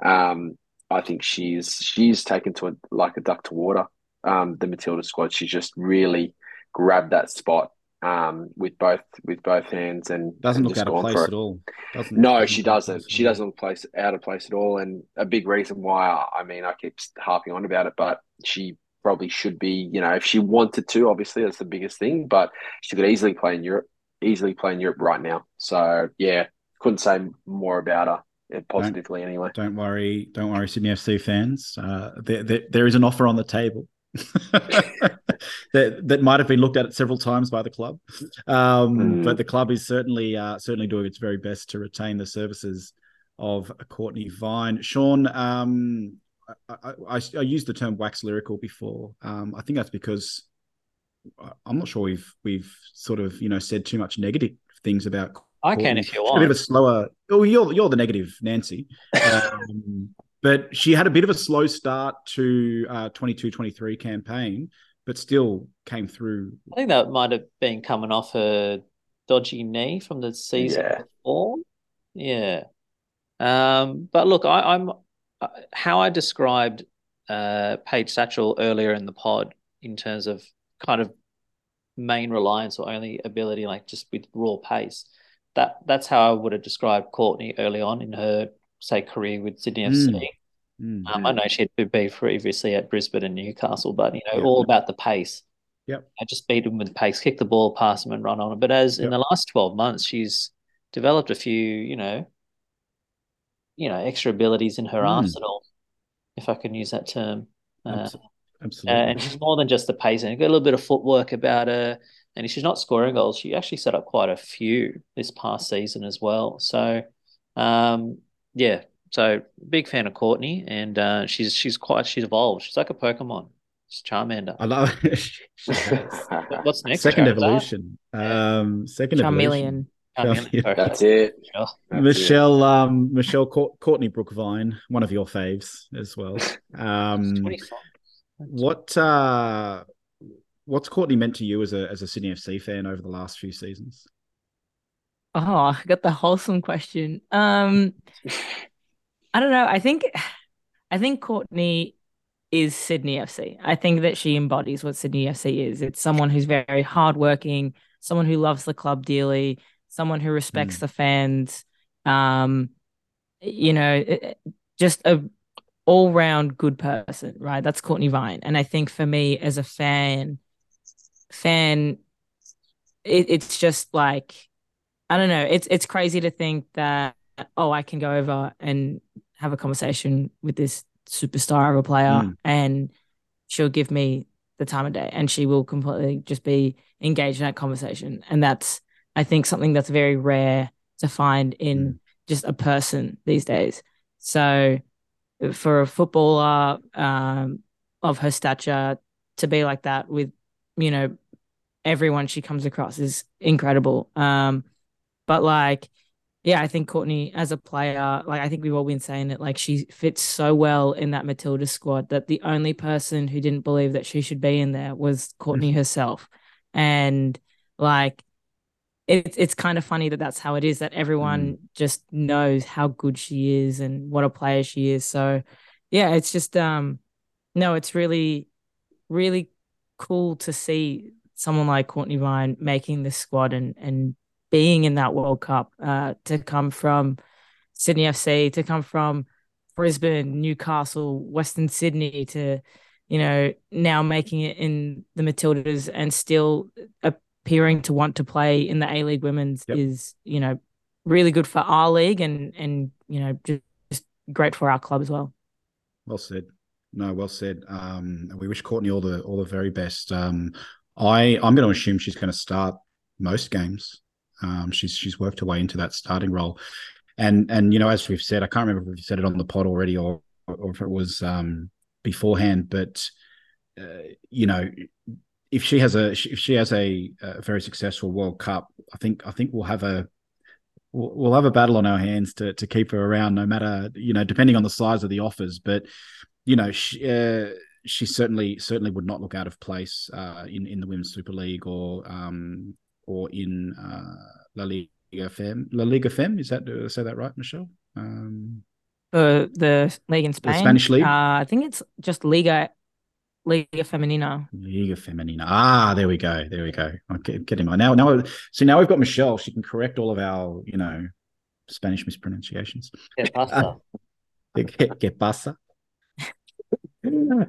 Um, I think she's she's taken to it like a duck to water. Um, the Matilda squad, she's just really grabbed that spot um, with both with both hands and doesn't and look out of place at all. Doesn't, no, she doesn't. She doesn't look place out of place at all. And a big reason why I mean I keep harping on about it, but she probably should be. You know, if she wanted to, obviously that's the biggest thing. But she could easily play in Europe, easily play in Europe right now. So yeah, couldn't say more about her. Positively, don't, anyway. Don't worry, don't worry, Sydney FC fans. Uh, there, there, there is an offer on the table. that that might have been looked at several times by the club, um, mm. but the club is certainly uh, certainly doing its very best to retain the services of Courtney Vine. Sean, um, I, I, I, used the term wax lyrical before. Um, I think that's because I'm not sure we've we've sort of you know said too much negative things about. I can if you want. A bit of a slower. Oh, you're you're the negative, Nancy. Um, but she had a bit of a slow start to uh, 22-23 campaign, but still came through. I think that might have been coming off her dodgy knee from the season yeah. before. Yeah. Um, but look, I, am uh, how I described uh, Paige Satchell earlier in the pod in terms of kind of main reliance or only ability, like just with raw pace. That that's how I would have described Courtney early on in her say career with Sydney mm. FC. Mm, um, I know she had been previously at Brisbane and Newcastle, but you know, all about the pace. Yep. I just beat them with pace, kick the ball, pass them, and run on it. But as yep. in the last twelve months, she's developed a few, you know, you know, extra abilities in her mm. arsenal, if I can use that term. Uh, Absolutely. Uh, and she's more than just the pace, and got a little bit of footwork about her. And if she's not scoring goals, she actually set up quite a few this past season as well. So, um, yeah, so big fan of Courtney, and uh, she's she's quite she's evolved. She's like a Pokemon. It's Charmander. I love it. What's next? Second Charizard? evolution. Um, second Charmeleon. evolution. That's it. That's Michelle, um, Michelle Courtney Brookvine, one of your faves as well. Um, what uh, what's Courtney meant to you as a as a Sydney FC fan over the last few seasons? Oh, I got the wholesome question. Um, I don't know. I think I think Courtney is Sydney FC. I think that she embodies what Sydney FC is. It's someone who's very hardworking, someone who loves the club dearly, someone who respects mm. the fans. Um, you know, just a all round good person, right? That's Courtney Vine. And I think for me as a fan, fan, it, it's just like I don't know. It's it's crazy to think that oh, I can go over and have a conversation with this superstar of a player mm. and she'll give me the time of day and she will completely just be engaged in that conversation. And that's I think something that's very rare to find in mm. just a person these days. So for a footballer um, of her stature to be like that with, you know, everyone she comes across is incredible. Um, but like, yeah, I think Courtney as a player, like I think we've all been saying it, like she fits so well in that Matilda squad that the only person who didn't believe that she should be in there was Courtney mm-hmm. herself. And like it's it's kind of funny that that's how it is that everyone mm. just knows how good she is and what a player she is. So yeah, it's just um no, it's really really cool to see someone like Courtney Vine making the squad and and being in that World Cup uh, to come from Sydney FC, to come from Brisbane, Newcastle, Western Sydney, to you know now making it in the Matildas and still appearing to want to play in the A League Women's yep. is you know really good for our league and and you know just, great for our club as well. Well said. No, well said. Um, we wish Courtney all the all the very best. Um, I I'm going to assume she's going to start most games. Um, she's she's worked her way into that starting role, and and you know as we've said, I can't remember if we said it on the pod already or or if it was um, beforehand, but uh, you know if she has a if she has a, a, very successful World Cup, I think I think we'll have a we'll have a battle on our hands to to keep her around, no matter you know depending on the size of the offers. But you know she, uh, she certainly certainly would not look out of place uh, in in the Women's Super League or um, or in uh, La Liga Fem. La Liga Fem is that did I say that right, Michelle? Um, uh, the league in Spain, the Spanish league. Uh, I think it's just Liga Liga Femenina. Liga Femenina. Ah, there we go. There we go. Okay, getting my now. Now, so now we've got Michelle. She can correct all of our, you know, Spanish mispronunciations. Que pasa? que, pasa?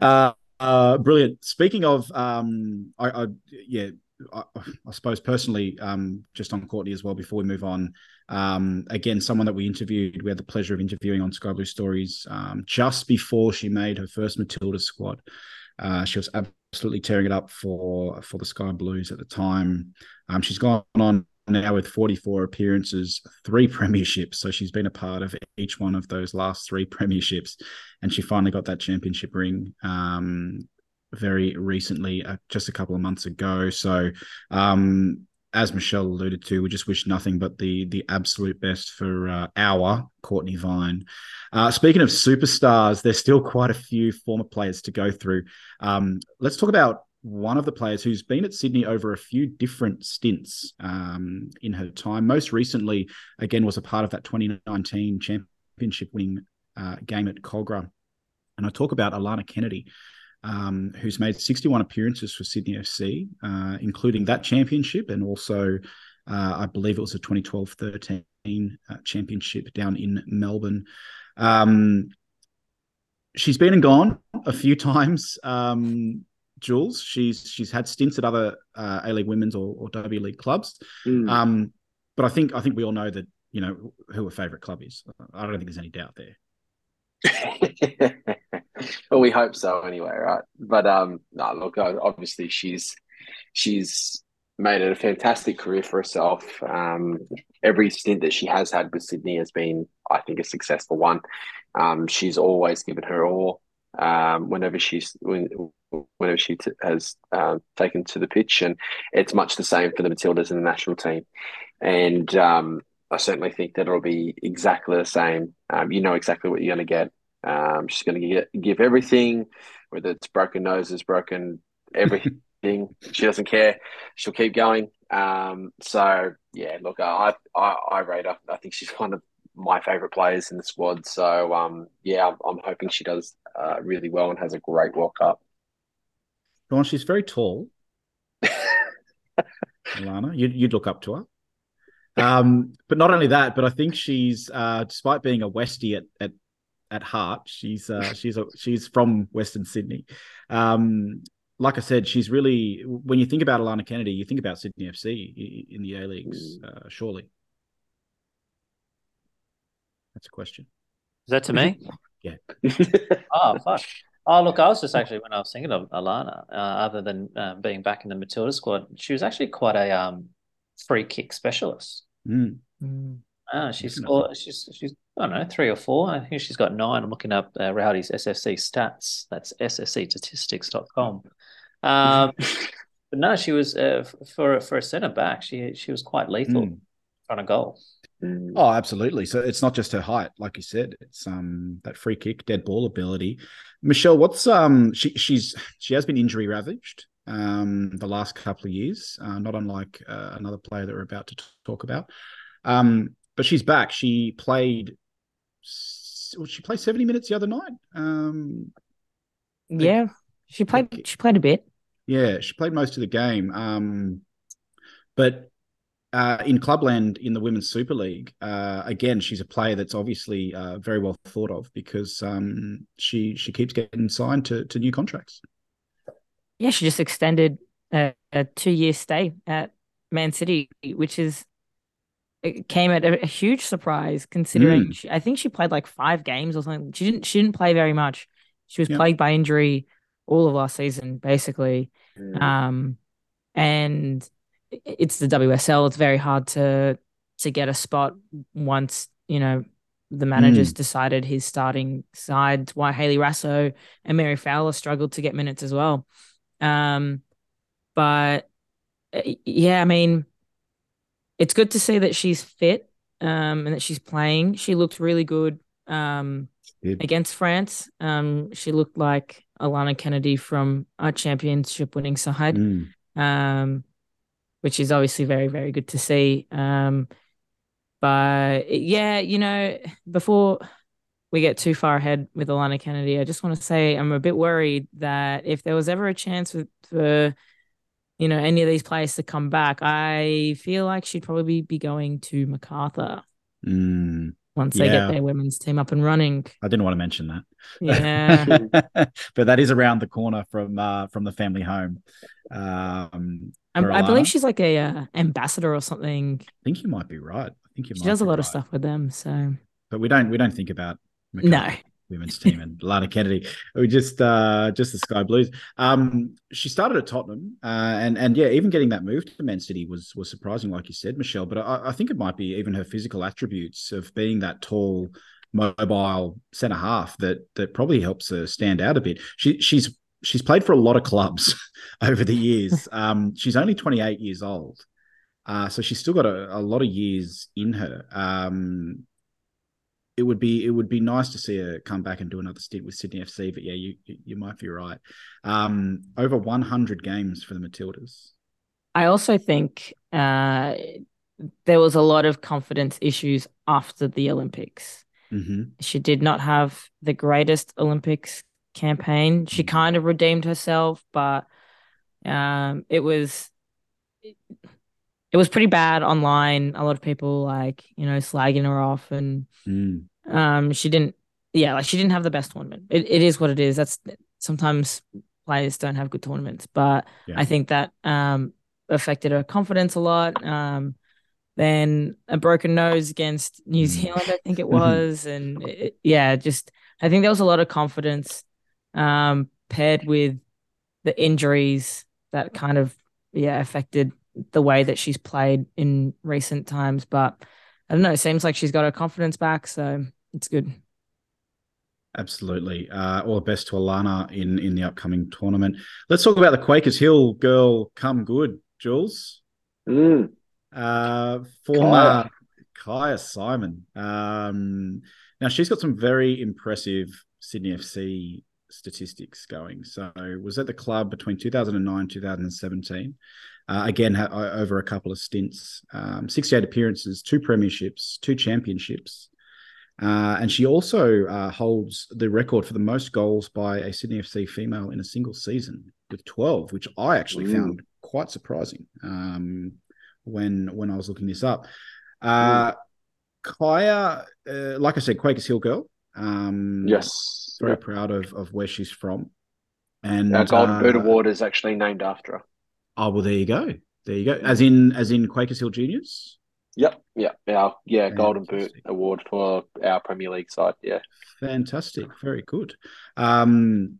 uh, uh, brilliant. Speaking of, um, I, I yeah, I, I, suppose personally, um, just on Courtney as well. Before we move on, um, again, someone that we interviewed, we had the pleasure of interviewing on Sky Blue Stories um, just before she made her first Matilda squad. Uh, she was absolutely tearing it up for for the Sky Blues at the time. Um, she's gone on now with 44 appearances, three premierships. So she's been a part of each one of those last three premierships, and she finally got that championship ring um, very recently, uh, just a couple of months ago. So um, as Michelle alluded to, we just wish nothing but the the absolute best for uh, our Courtney Vine. Uh, speaking of superstars, there's still quite a few former players to go through. Um, let's talk about one of the players who's been at Sydney over a few different stints um, in her time. Most recently, again, was a part of that 2019 championship winning uh, game at Kogarah. And I talk about Alana Kennedy um, who's made 61 appearances for Sydney FC, uh, including that championship and also, uh, I believe it was a 2012 13 uh, championship down in Melbourne. Um, she's been and gone a few times. Um, Jules, she's she's had stints at other uh, A League women's or, or W League clubs, mm. um, but I think I think we all know that you know who her favourite club is. I don't think there's any doubt there. well, we hope so anyway, right? But um, no, look, obviously she's she's made it a fantastic career for herself. Um, every stint that she has had with Sydney has been, I think, a successful one. Um, she's always given her all. Um, whenever she's when, whenever she t- has uh, taken to the pitch, and it's much the same for the Matildas and the national team. And um, I certainly think that it'll be exactly the same. Um, you know exactly what you're going to get. Um, she's going to give everything, whether it's broken noses, broken everything. she doesn't care. She'll keep going. Um, so yeah, look, I, I I rate her. I think she's one of my favorite players in the squad. So um, yeah, I'm, I'm hoping she does uh, really well and has a great World Cup. Well, she's very tall. Alana, you'd, you'd look up to her. Um, but not only that, but I think she's, uh, despite being a Westie at, at at heart. She's uh, she's a, she's from Western Sydney. Um, like I said, she's really when you think about Alana Kennedy, you think about Sydney FC in the A leagues, mm. uh, surely. That's a question. Is that to me? yeah. oh fuck. Oh look, I was just actually when I was thinking of Alana, uh, other than uh, being back in the Matilda squad, she was actually quite a um, free kick specialist. Mm. Mm. Ah, she's Definitely. scored. She's she's I don't know three or four. I think she's got nine. I'm looking up uh, Rowdy's SFC stats. That's sscstatistics.com. Um, but no, she was uh, for for a centre back. She she was quite lethal Mm. on a goal. Mm. Oh, absolutely. So it's not just her height, like you said. It's um that free kick, dead ball ability. Michelle, what's um she she's she has been injury ravaged um the last couple of years, uh, not unlike uh, another player that we're about to t- talk about. Um, but she's back. She played. well, She played seventy minutes the other night. Um, Yeah, she played. She played a bit. yeah, she played most of the game. Um, but uh, in Clubland in the Women's Super League, uh, again, she's a player that's obviously uh, very well thought of because um, she she keeps getting signed to to new contracts. Yeah, she just extended a, a two-year stay at Man City, which is it came at a, a huge surprise considering Mm. she, I think she played like five games or something. She didn't. She didn't play very much. She was Yeah. plagued by injury all of last season, basically. Mm. Um, and it's the WSL. It's very hard to to get a spot once you know the managers decided his starting side. Why Hayley Raso and Mary Fowler struggled to get minutes as well. Um, but uh, yeah, I mean, it's good to see that she's fit. Um, and that she's playing. She looked really good. Um, against France. Um, she looked like Alana Kennedy from our championship winning side, Mm. um, which is obviously very, very good to see. Um, but yeah, you know, before we get too far ahead with Alana Kennedy, I just want to say I'm a bit worried that if there was ever a chance with, for you know any of these players to come back, I feel like she'd probably be going to Macarthur Mm. once they Yeah. get their women's team up and running. I didn't want to mention that. Yeah. but that is around the corner from uh, from the family home. Um, I, I believe she's like a uh, ambassador or something. I think you might be right. I think you She might does a lot of stuff with them. So but we don't we don't think about no, Macarthur women's team and Lana Kennedy. We just uh just the Sky Blues. Um she started at Tottenham uh and and yeah, even getting that move to Man City was was surprising, like you said, Michelle. But I, I think it might be even her physical attributes of being that tall, mobile centre half that that probably helps her stand out a bit. She she's she's played for a lot of clubs over the years. Um she's only 28 years old. Uh, so she's still got a, a lot of years in her. Um, it would be it would be nice to see her come back and do another stint with Sydney FC. But yeah, you you, might be right. Um, over 100 games for the Matildas. I also think uh, there was a lot of confidence issues after the Olympics. Mm-hmm. She did not have the greatest Olympics campaign. She Mhm. kind of redeemed herself, but um, it was it was pretty bad online. A lot of people like you know slagging her off, and Mm. um, she didn't. Yeah, like she didn't have the best tournament. It it is what it is. That's sometimes players don't have good tournaments, but Yeah. I think that um affected her confidence a lot. Um, then a broken nose against New Mm. Zealand, I think it was, and it, yeah, just I think there was a lot of confidence um paired with the injuries that kind of yeah affected the way that she's played in recent times. But I don't know. It seems like she's got her confidence back, so it's good. Absolutely. Uh, all the best to Alana in in the upcoming tournament. Let's talk about the Quakers Hill girl. Come good, Jules. Mm. Uh, former Kyah Simon. Um, now she's got some very impressive Sydney FC statistics going. So was at the club between 2009 2017. Uh, again, ha- over a couple of stints, um, 68 appearances, two premierships, two championships. Uh, and she also uh, holds the record for the most goals by a Sydney FC female in a single season with 12, which I actually Ooh. found quite surprising um, when when I was looking this up. Uh, Kyah, uh, like I said, Quakers Hill girl. Um, Yes. very Yeah. proud of of where she's from. And Our Golden Boot uh, Award is actually named after her. Oh well, there you go. There you go. As in, as in Quakers Hill Juniors. Yep. Yeah. Our yeah Golden Boot Award for our Premier League side. Yeah. Fantastic. Very good. Um,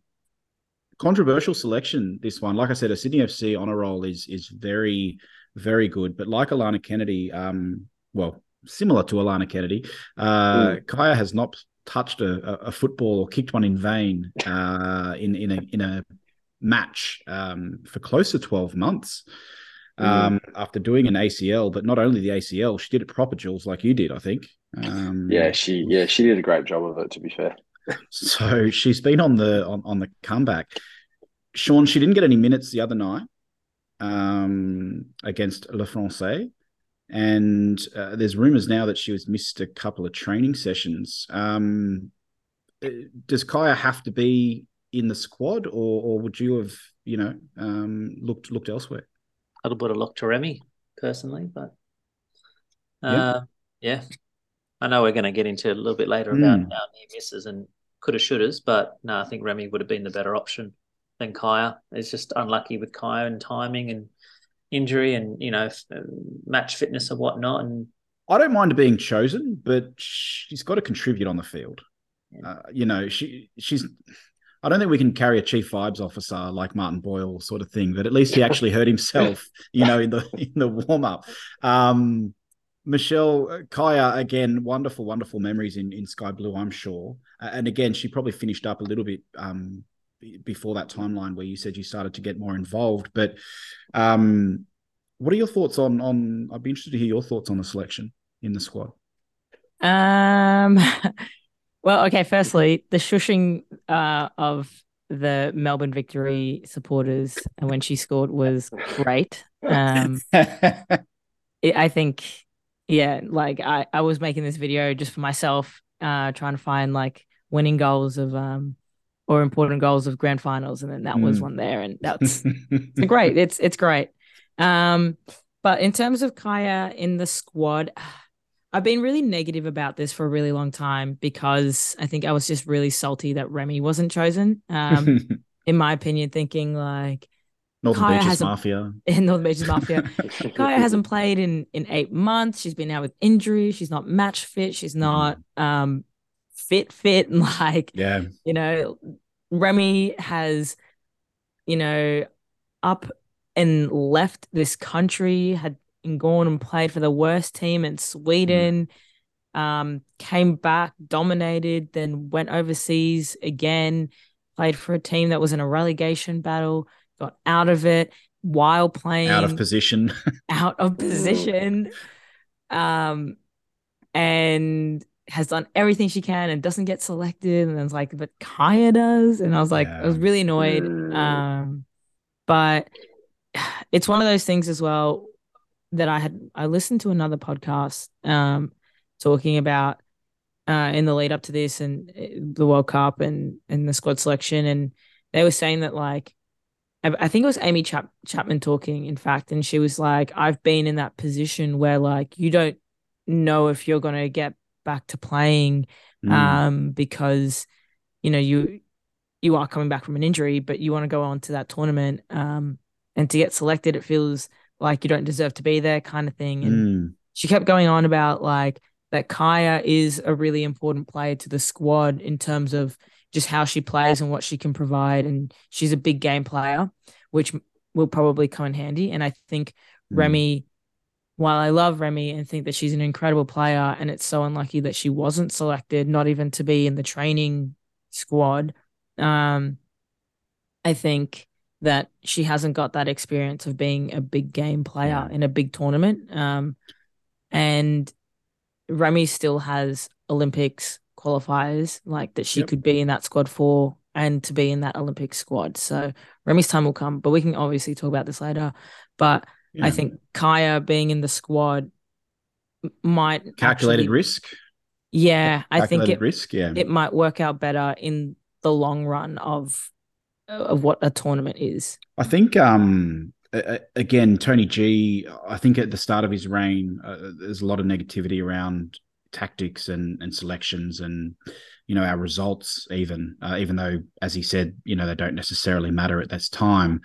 controversial selection. This one, like I said, a Sydney FC honor roll is is very very good. But like Alana Kennedy, um, well, similar to Alana Kennedy, uh, mm. Kyah has not touched a, a, football or kicked one in vain uh, in in a in a match um, for close to twelve months. Mm. Um, mm. after doing an ACL, but not only the ACL, she did it proper, Jules, like you did, I think. Um, yeah, she yeah she did a great job of it. To be fair, so she's been on the on, on the comeback. Sean, she didn't get any minutes the other night um, against Le Francais. And uh, there's rumors now that she was missed a couple of training sessions. Um, does Kyah have to be in the squad, or, or would you have, you know, um, looked looked elsewhere? I would have looked to Remy personally, but uh, yeah. yeah. I know we're going to get into a little bit later about mm. our near misses and coulda shouldas, but no, I think Remy would have been the better option than Kyah. It's just unlucky with Kyah and timing and injury and you know match fitness and whatnot. And I don't mind being chosen, but she's got to contribute on the field. Yeah. Uh, you know, she she's. I don't think we can carry a chief vibes officer like Martin Boyle sort of thing, but at least he actually hurt himself, you know, in the in the warm up. Um, Michelle Kyah again, wonderful, wonderful memories in in Sky Blue, I'm sure. Uh, and again, she probably finished up a little bit um, before that timeline where you said you started to get more involved. But um, what are your thoughts on on? I'd be interested to hear your thoughts on the selection in the squad. Um. Well, okay. Firstly, the shushing uh, of the Melbourne victory supporters and when she scored was great. Um, it, I think, yeah, like I, I was making this video just for myself, uh, trying to find like winning goals of um or important goals of grand finals, and then that mm. was one there, and that's great. It's it's great. Um, but in terms of Kyah in the squad, I've been really negative about this for a really long time because I think I was just really salty that Remy wasn't chosen. Um, in my opinion, thinking like Northern Kyah Beaches Mafia. In Northern Beaches Mafia. Kyah hasn't played in in eight months. She's been out with injury. She's not match fit. She's not um fit fit and like yeah you know remy has you know up and left this country had gone and played for the worst team in sweden mm. um came back dominated then went overseas again played for a team that was in a relegation battle got out of it while playing out of position out of position um and has done everything she can and doesn't get selected. And I was like, but Kyah does. And I was like, yeah. I was really annoyed. Um, but it's one of those things as well that I had I listened to another podcast um talking about uh in the lead up to this and uh, the World Cup and and the squad selection and they were saying that like I, I think it was Amy Chap- Chapman talking in fact and she was like I've been in that position where like you don't know if you're going to get back to playing mm. um, because you know you you are coming back from an injury, but you want to go on to that tournament um, and to get selected, it feels like you don't deserve to be there, kind of thing. And mm. she kept going on about like that Kyah is a really important player to the squad in terms of just how she plays and what she can provide, and she's a big game player, which will probably come in handy. And I think mm. Remy while I love Remy and think that she's an incredible player, and it's so unlucky that she wasn't selected, not even to be in the training squad, um, I think that she hasn't got that experience of being a big game player in a big tournament. Um, and Remy still has Olympics qualifiers, like that she yep. could be in that squad for and to be in that Olympic squad. So Remy's time will come, but we can obviously talk about this later. But yeah. I think Kyah being in the squad might calculated actually, risk. Yeah, I think it risk. Yeah, it might work out better in the long run of of what a tournament is. I think um again Tony G. I think at the start of his reign, uh, there's a lot of negativity around tactics and and selections and you know our results even uh, even though as he said you know they don't necessarily matter at this time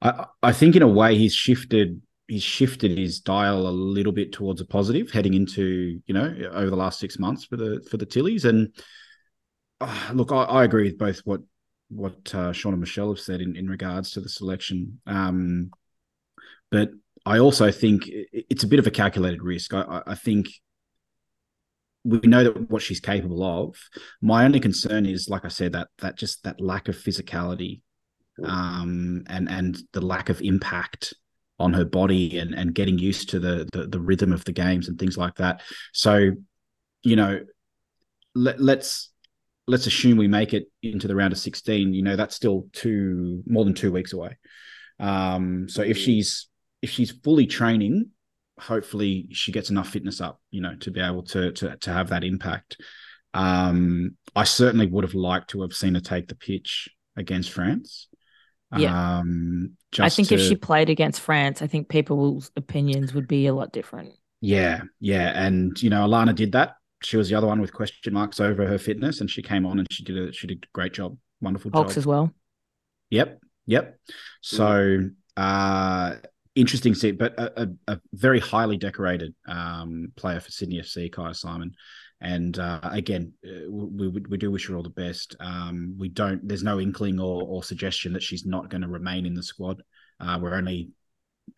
I, I think in a way he's shifted he's shifted his dial a little bit towards a positive heading into you know over the last six months for the for the Tillies and uh, look I, I, agree with both what what uh, Sean and Michelle have said in, in regards to the selection um, but I also think it's a bit of a calculated risk. I, I think we know that what she's capable of. My only concern is, like I said, that that just that lack of physicality, um, and and the lack of impact on her body and and getting used to the the, the rhythm of the games and things like that. So, you know, let, let's let's assume we make it into the round of 16 you know that's still two more than two weeks away um so if she's if she's fully training hopefully she gets enough fitness up, you know, to be able to to to have that impact. Um, I certainly would have liked to have seen her take the pitch against France. Yeah. Um, I think to, if she played against France, I think people's opinions would be a lot different. Yeah, yeah, and you know, Alana did that. She was the other one with question marks over her fitness, and she came on and she did a she did a great job, wonderful Hawks job as well. Yep, yep. So, uh, interesting see, but a, a, a very highly decorated um, player for Sydney FC, Kyah Simon. And uh, again, uh, we, we, we do wish her all the best. Um, we don't. There's no inkling or, or suggestion that she's not going to remain in the squad. Uh, we're only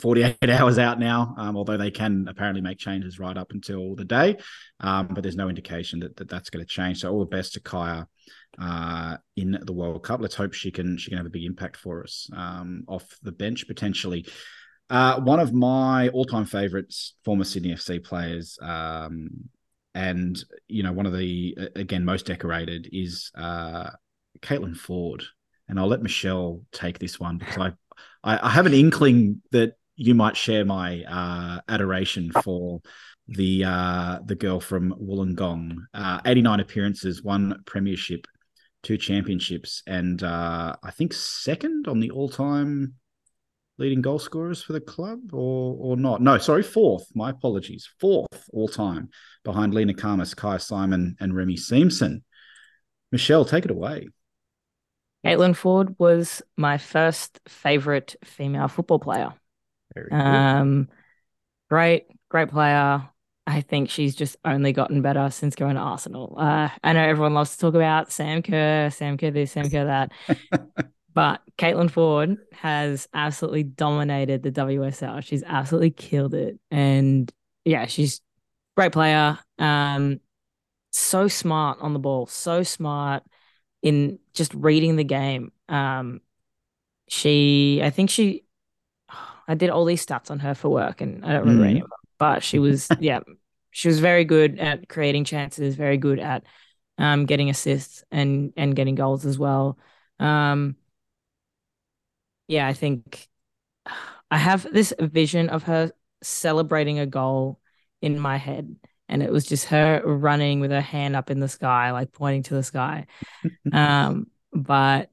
48 hours out now, um, although they can apparently make changes right up until the day. Um, but there's no indication that, that that's going to change. So all the best to Kyah uh, in the World Cup. Let's hope she can she can have a big impact for us um, off the bench potentially. Uh, one of my all-time favorites, former Sydney FC players, um, and you know one of the again most decorated is uh, Caitlin Ford. and I'll let Michelle take this one because I, I, I have an inkling that you might share my uh, adoration for the uh, the girl from Wollongong. Uh, 89 appearances, one premiership, two championships, and uh, I think second on the all-time leading goal scorers for the club or or not? No, sorry, fourth. My apologies. Fourth all time behind Leena Khamis, Kyah Simon, and Remy Siemsen. Michelle, take it away. Caitlin Ford was my first favorite female football player. Very um, great, great player. I think she's just only gotten better since going to Arsenal. Uh, I know everyone loves to talk about Sam Kerr, Sam Kerr this, Sam Kerr that. But Caitlin Ford has absolutely dominated the WSL. She's absolutely killed it. And yeah, she's great player. Um, so smart on the ball, so smart in just reading the game. Um, she, I think she, I did all these stats on her for work, and I don't remember mm. any of them. But she was, yeah, she was very good at creating chances, very good at um, getting assists and and getting goals as well. Um, yeah, I think I have this vision of her celebrating a goal in my head. And it was just her running with her hand up in the sky, like pointing to the sky. um, but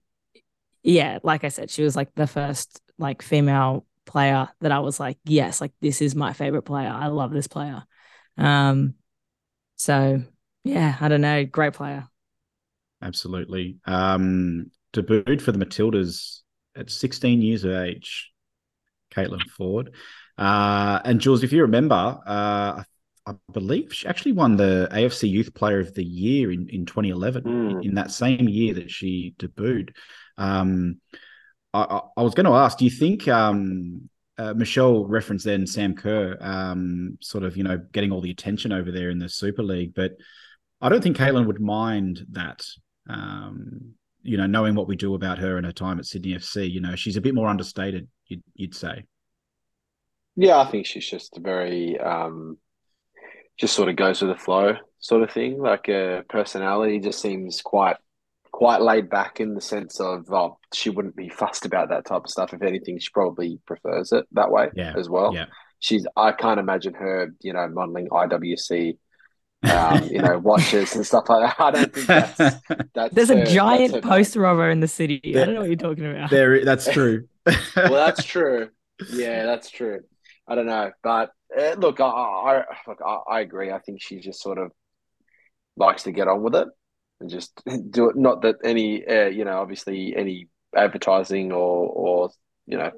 yeah, like I said, she was like the first like female player that I was like, yes, like this is my favorite player. I love this player. Um, so yeah, I don't know, great player. Absolutely. Um, debuted for the Matildas at 16 years of age, Caitlin Ford. Uh, and Jules, if you remember, uh, I believe she actually won the AFC Youth Player of the Year in, in 2011, mm. in that same year that she debuted. Um, I, I, was going to ask, do you think um, uh, Michelle referenced then Sam Kerr, um, sort of, you know, getting all the attention over there in the Super League, but I don't think Caitlin would mind that. Um, you know, knowing what we do about her and her time at Sydney FC, you know, she's a bit more understated, you'd, you'd say. Yeah, I think she's just very, um, just sort of goes with the flow sort of thing. Like her personality just seems quite, quite laid back in the sense of, oh, she wouldn't be fussed about that type of stuff. If anything, she probably prefers it that way yeah. as well. Yeah. She's, I can't imagine her, you know, modeling IWC um, you know, watches and stuff like that. I don't think that's, that's There's her, a giant poster of her in the city. There, I don't know what you're talking about. There, that's true. well, that's true. Yeah, that's true. I don't know, but uh, look, I, I look, I, I, agree. I think she just sort of likes to get on with it and just do it. Not that any, uh, you know, obviously any advertising or or you know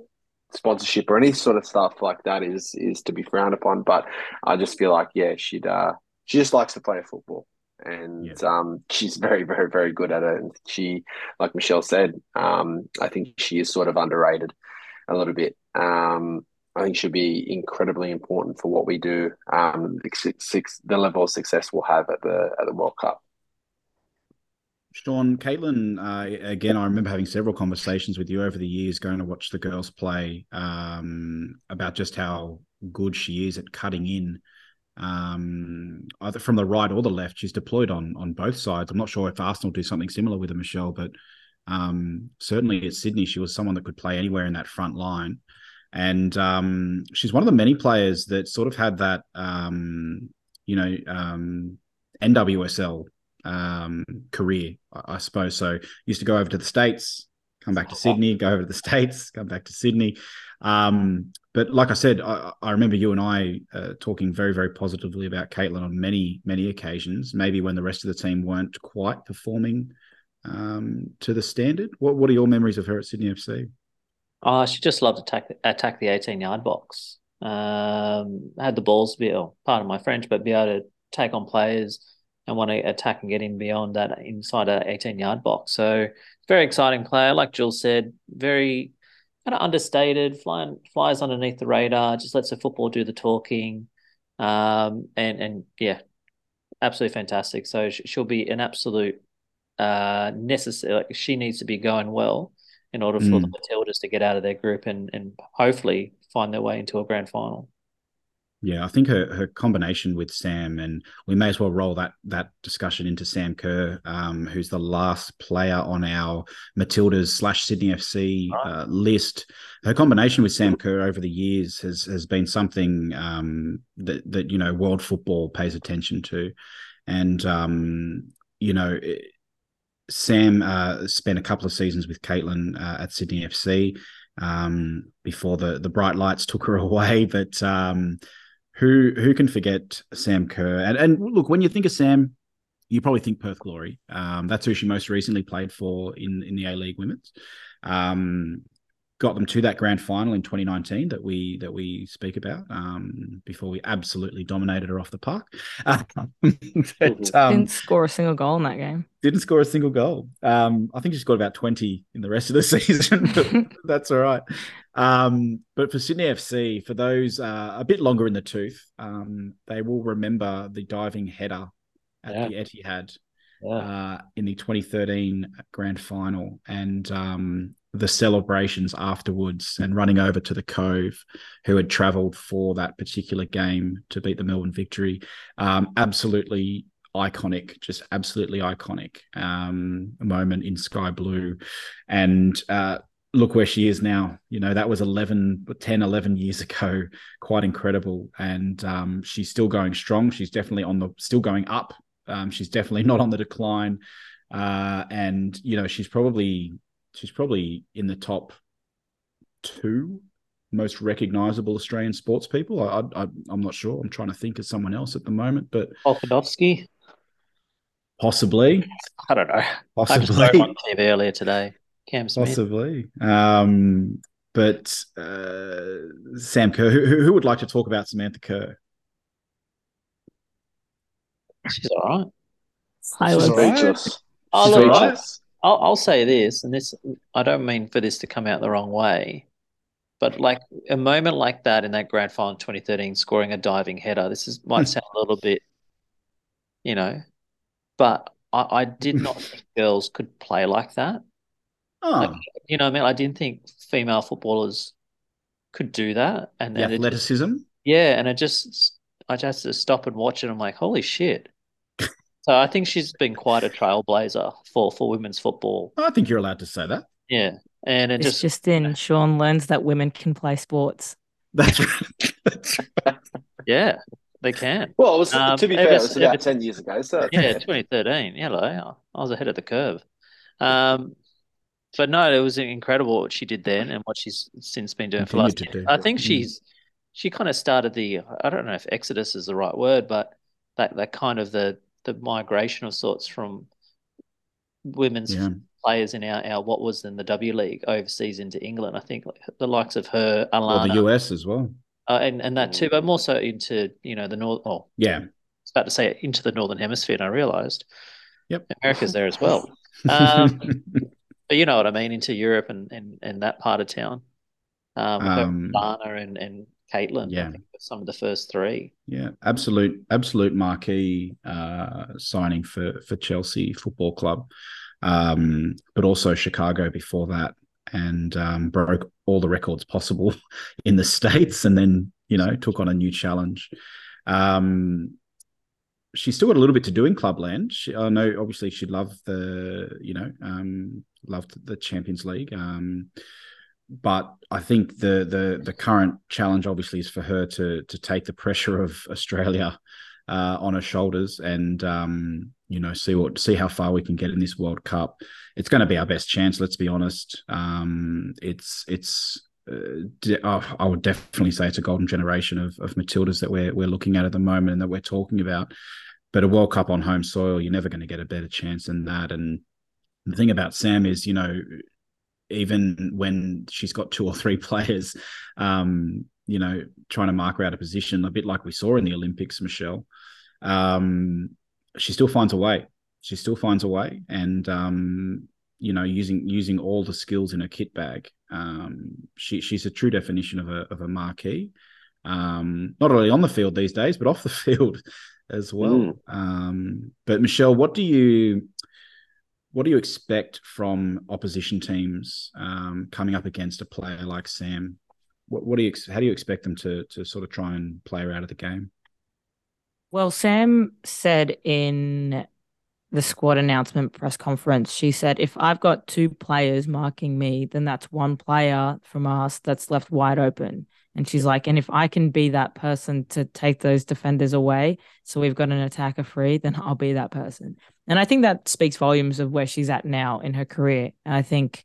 sponsorship or any sort of stuff like that is is to be frowned upon. But I just feel like yeah, she'd uh, she just likes to play football and yeah. um, she's very, very, very good at it. And she, like Michelle said, um, I think she is sort of underrated a little bit. Um, I think she'll be incredibly important for what we do. Um, six, the level of success we'll have at the at the World Cup. Sean, Caitlin, uh, again, I remember having several conversations with you over the years going to watch the girls play um, about just how good she is at cutting in, um, either from the right or the left. She's deployed on on both sides. I'm not sure if Arsenal do something similar with her, Michelle, but um, certainly at Sydney, she was someone that could play anywhere in that front line. And um, she's one of the many players that sort of had that, um, you know, um, NWSL um, career, I suppose. So used to go over to the States, come back to Sydney, go over to the States, come back to Sydney. Um, but like I said, I, I remember you and I uh, talking very, very positively about Caitlin on many, many occasions. Maybe when the rest of the team weren't quite performing um, to the standard. What What are your memories of her at Sydney FC? Oh, she just loved to attack attack the eighteen yard box. Um, had the balls to be, oh, part of my French, but be able to take on players and want to attack and get in beyond that inside a 18 yard box. So very exciting player. Like Jules said, very kind of understated, flying flies underneath the radar, just lets the football do the talking. Um, and and yeah, absolutely fantastic. So she'll be an absolute uh necessary. Like she needs to be going well in order for mm. the Matildas to get out of their group and and hopefully find their way into a grand final. Yeah, I think her, her combination with Sam, and we may as well roll that that discussion into Sam Kerr, um, who's the last player on our Matildas slash Sydney FC uh, list. Her combination with Sam Kerr over the years has has been something um, that that you know world football pays attention to, and um, you know. It, Sam uh, spent a couple of seasons with Caitlin uh, at Sydney FC um, before the the bright lights took her away. But um, who who can forget Sam Kerr? And and look, when you think of Sam, you probably think Perth Glory. Um, that's who she most recently played for in in the A League Women's. Um, got them to that grand final in 2019 that we that we speak about um, before we absolutely dominated her off the park. but, um, didn't score a single goal in that game. Didn't score a single goal. Um, I think she's got about 20 in the rest of the season. that's all right. Um, but for Sydney FC, for those uh, a bit longer in the tooth, um, they will remember the diving header at yeah. the Etihad yeah. uh, in the 2013 grand final, and um, the celebrations afterwards, and running over to the Cove, who had travelled for that particular game to beat the Melbourne Victory. Um, absolutely iconic, just absolutely iconic um, moment in sky blue, and. Uh, look where she is now. You know, that was 11, 10, 11 years ago. Quite incredible. And um, she's still going strong. She's definitely on the, still going up. Um, she's definitely not on the decline. Uh, and, you know, she's probably, she's probably in the top two most recognizable Australian sports people. I, I, I'm not sure. I'm trying to think of someone else at the moment, but Volkanovski. Possibly. I don't know. Possibly. I just on TV earlier today. Cam Smith. Possibly. Um, but uh, Sam Kerr, who, who would like to talk about Samantha Kerr? She's all right. I She's speechless. I'll, She's all right. I'll, I'll say this, and this I don't mean for this to come out the wrong way, but like a moment like that in that grand final 2013, scoring a diving header, this is might sound a little bit, you know, but I, I did not think girls could play like that. Oh. Like, you know, I mean, I didn't think female footballers could do that, and the athleticism. Just, yeah, and I just, I just to stop and watch it. I'm like, holy shit! so I think she's been quite a trailblazer for for women's football. I think you're allowed to say that. Yeah, and it it's just just in Sean learns that women can play sports. That's right. That's right. yeah, they can. Well, it was, um, to be fair, it was about ten years ago. So yeah, 2013. Hello, I was ahead of the curve. Um, but no, it was incredible what she did then and what she's since been doing for last year. I think mm. she's she kind of started the I don't know if exodus is the right word, but that that kind of the the migration of sorts from women's yeah. players in our, our what was in the W League overseas into England. I think the likes of her, Alana, well, the US as well, uh, and and that too, but more so into you know the north. Oh, yeah, I was about to say into the northern hemisphere, and I realised, yep, America's there as well. Um, but you know what I mean, into Europe and and, and that part of town. Um, um and and Caitlin. Yeah, some of the first three. Yeah, absolute absolute marquee uh, signing for for Chelsea Football Club, um, but also Chicago before that, and um, broke all the records possible in the states, and then you know took on a new challenge. Um, she's still got a little bit to do in clubland. She, I know, obviously, she'd love the you know um, loved the Champions League. Um, but I think the the the current challenge obviously is for her to to take the pressure of Australia uh, on her shoulders and um, you know see what see how far we can get in this World Cup. It's going to be our best chance. Let's be honest. Um, it's it's uh, oh, I would definitely say it's a golden generation of of Matildas that we're we're looking at at the moment and that we're talking about. But a World Cup on home soil, you're never going to get a better chance than that. And the thing about Sam is, you know, even when she's got two or three players, um, you know, trying to mark her out of position, a bit like we saw in the Olympics, Michelle, um, she still finds a way. She still finds a way, and um, you know, using using all the skills in her kit bag, um, she she's a true definition of a of a marquee. Um, not only on the field these days, but off the field as well. Mm. but Michelle, what do you what do you expect from opposition teams um, coming up against a player like Sam? What, what do you how do you expect them to to sort of try and play her out of the game? Well, Sam said in the squad announcement press conference, she said, if I've got two players marking me, then that's one player from us that's left wide open. And she's like, and if I can be that person to take those defenders away, so we've got an attacker free, then I'll be that person. And I think that speaks volumes of where she's at now in her career. And I think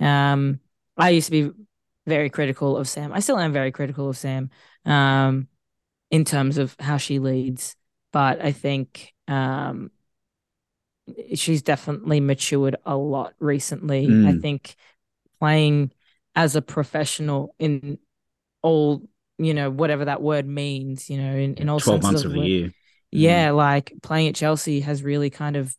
um, I used to be very critical of Sam. I still am very critical of Sam um, in terms of how she leads, but I think um, she's definitely matured a lot recently. Mm. I think playing as a professional in all you know whatever that word means you know in, in all 12 months of, of the year. Yeah mm. like playing at chelsea has really kind of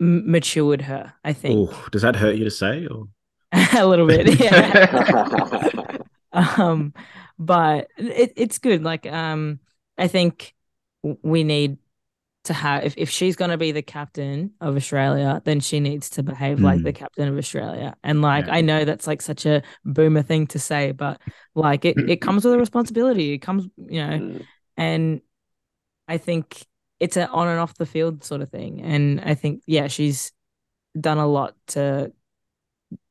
m- matured her i think. Ooh, does that hurt you to say or? A little bit yeah. Um but it, it's good like um i think we need to have if, if she's going to be the captain of australia then she needs to behave mm. like the hmm. captain of australia and like yeah. i know that's like such a boomer thing to say but like it, it comes with a responsibility it comes you know mm. and i think it's an on and off the field sort of thing and i think yeah she's done a lot to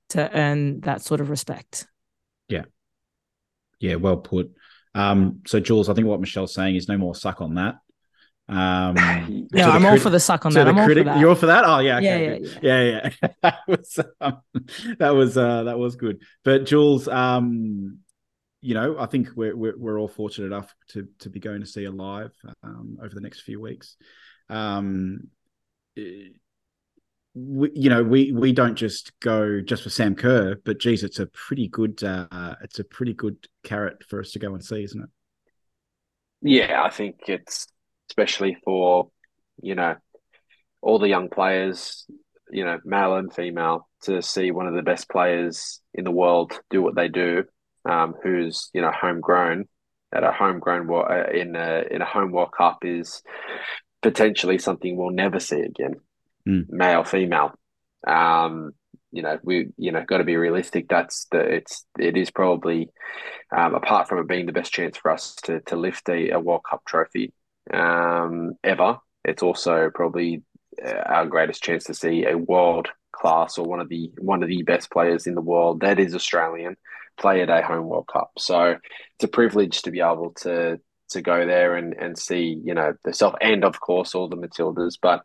to earn that sort of respect yeah yeah well put um so jules i think what michelle's saying is no more suck on that um, no, I'm all for the suck on that. I'm critic, all for that. You're all for that? Oh yeah, okay, yeah, yeah, yeah, yeah. that was um, that was uh, that was good. But Jules, um, you know, I think we're, we're, we're all fortunate enough to to be going to see her live um, over the next few weeks. Um, we, you know, we we don't just go just for Sam Kerr, but geez, it's a pretty good uh, it's a pretty good carrot for us to go and see, isn't it? Yeah, I think it's especially for you know all the young players, you know, male and female, to see one of the best players in the world do what they do, um, who's you know homegrown at a homegrown uh, in a in a home World Cup is potentially something we'll never see again, mm. male female. Um, you know, we you know got to be realistic. That's the it's it is probably um, apart from it being the best chance for us to to lift a, a World Cup trophy um, ever. It's also probably uh, our greatest chance to see a world class or one of the one of the best players in the world that is Australian play at a home World Cup. So it's a privilege to be able to to go there and and see you know the self and of course all the Matildas. But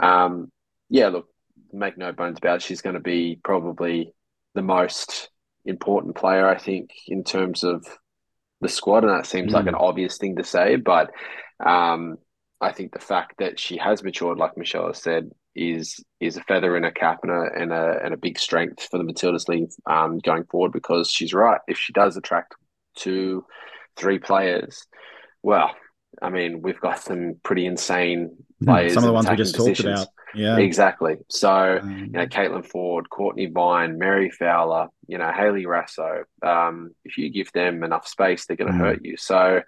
um, yeah, look, make no bones about it, she's going to be probably the most important player I think in terms of the squad, and that seems mm. like an mm. obvious thing to say, but um, I think the fact that she has matured, like Michelle has said, is is a feather in her cap and a and a, and a big strength for the Matildas League um, going forward. Because she's right, if she does attract two, three players, well, I mean, we've got some pretty insane hmm, players. Some of the ones we just positions. talked about. Yeah, exactly. So Um, you know, Caitlin Foord, Cortnee Vine, Mary Fowler, you know, Hayley Raso. Um, if you give them enough space, they're going to Mm. hurt you. So,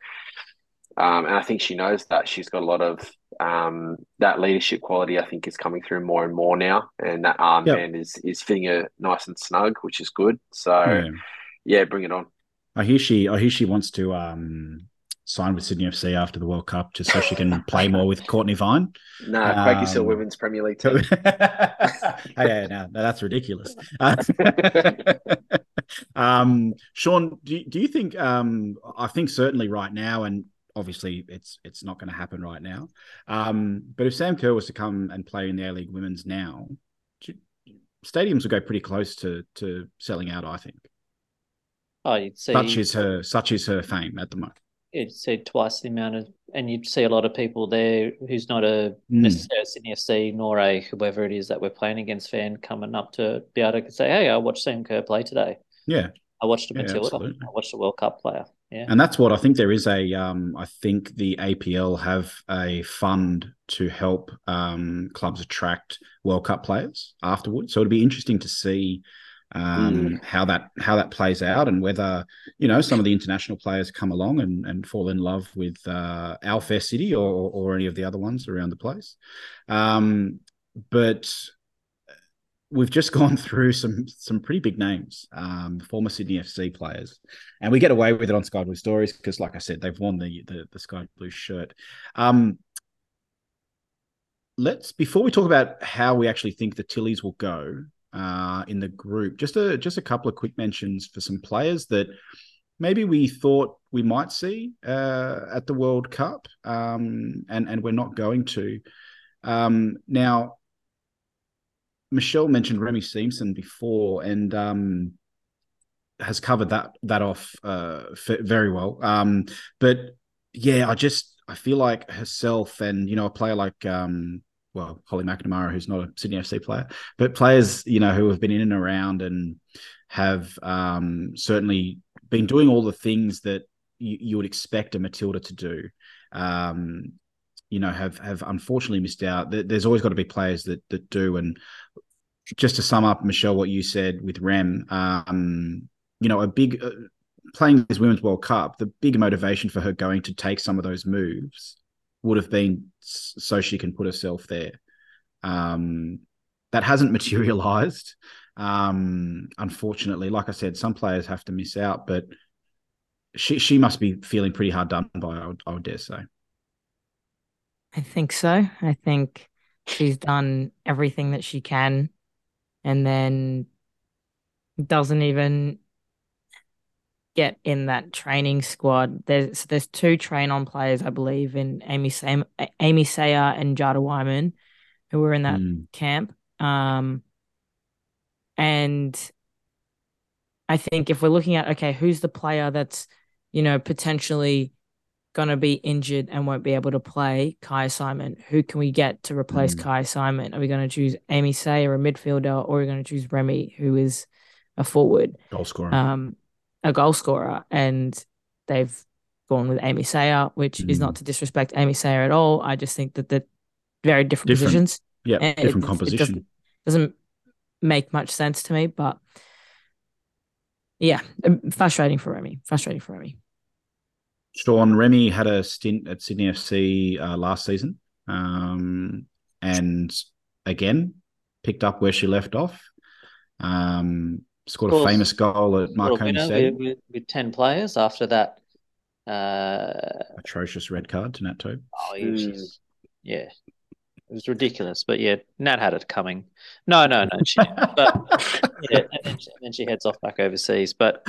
um, and I think she knows that she's got a lot of um, that leadership quality. I think is coming through more and more now, and that armband is is fitting her nice and snug, which is good. So, yeah. yeah, bring it on. I hear she. I hear she wants to um, sign with Sydney FC after the World Cup, just so she can play more with Cortnee Vine. No, Quakey Hill Um, Women's Premier League team. hey, no, no, that's ridiculous. Uh, um, Sean, do you, do you think? Um, I think certainly right now, and obviously it's it's not going to happen right now. Um, but if Sam Kerr was to come and play in the A League Women's now, stadiums would go pretty close to to selling out. I think Oh, you'd see, such is her such is her fame at the moment. you'd see twice the amount of, and you'd see a lot of people there who's not a Mm. necessarily Sydney FC nor a whoever it is that we're playing against fan coming up to be able to say, hey, I watched Sam Kerr play today. Yeah, I watched a Yeah, Matilda. absolutely. I watched a World Cup player. Yeah. And that's what I think there is a um I think the APL have a fund to help um clubs attract World Cup players afterwards. So it'd be interesting to see um how that how that plays out and whether you know some of the international players come along and, and fall in love with uh our fair city or or any of the other ones around the place. Um but we've just gone through some some pretty big names, um, former Sydney FC players, and we get away with it on Sky Blue Stories because, like I said, they've won the the, the Sky Blue shirt. Um, let's before we talk about how we actually think the Tillies will go uh, in the group, just a just a couple of quick mentions for some players that maybe we thought we might see uh, at the World Cup, um, and and we're not going to. Um, now, Michelle mentioned Remy Siemsen before, and um, has covered that that off uh, very well. Um, but yeah, I just I feel like herself and you know a player like um, well Holly McNamara, who's not a Sydney FC player, but players you know who have been in and around and have um, certainly been doing all the things that you, you would expect a Matilda to do. Um, you know, have have unfortunately missed out. There's always got to be players that that do. And just to sum up, Michelle, what you said with Rem, um, you know, a big uh, playing this Women's World Cup, the big motivation for her going to take some of those moves would have been so she can put herself there. Um, that hasn't materialized. Um, unfortunately, like I said, some players have to miss out, but she she must be feeling pretty hard done by. I would, I would dare say. I think so. I think she's done everything that she can and then doesn't even get in that training squad. There's there's two train on players, I believe, in Amy Sam, Amy Sayer and Jada Whyman, who were in that Mm. camp. Um, and I think if we're looking at okay, who's the player that's you know potentially going to be injured and won't be able to play Kyah Simon. Who can we get to replace Mm. Kyah Simon? Are we going to choose Amy Sayer, a midfielder, or are we going to choose Remy, who is a forward, Goal scorer. um, a goal scorer? And they've gone with Amy Sayer, which is Mm. not to disrespect Amy Sayer at all. I just think that they're very different, Different. positions. yeah, and different it composition. doesn't- Doesn't make much sense to me, but yeah, um, frustrating for Remy. Frustrating for Remy. Sean Remy had a stint at Sydney FC uh, last season, um, and again picked up where she left off. Um, scored a course. famous goal at Marconi Stadium. with, with, 10 players after that. Uh, Atrocious red card to Nat Tobin. oh, Mm. yeah, was ridiculous. But yeah, Nat had it coming. No, no, no. She, but yeah, and then, she, and then she heads off back overseas. But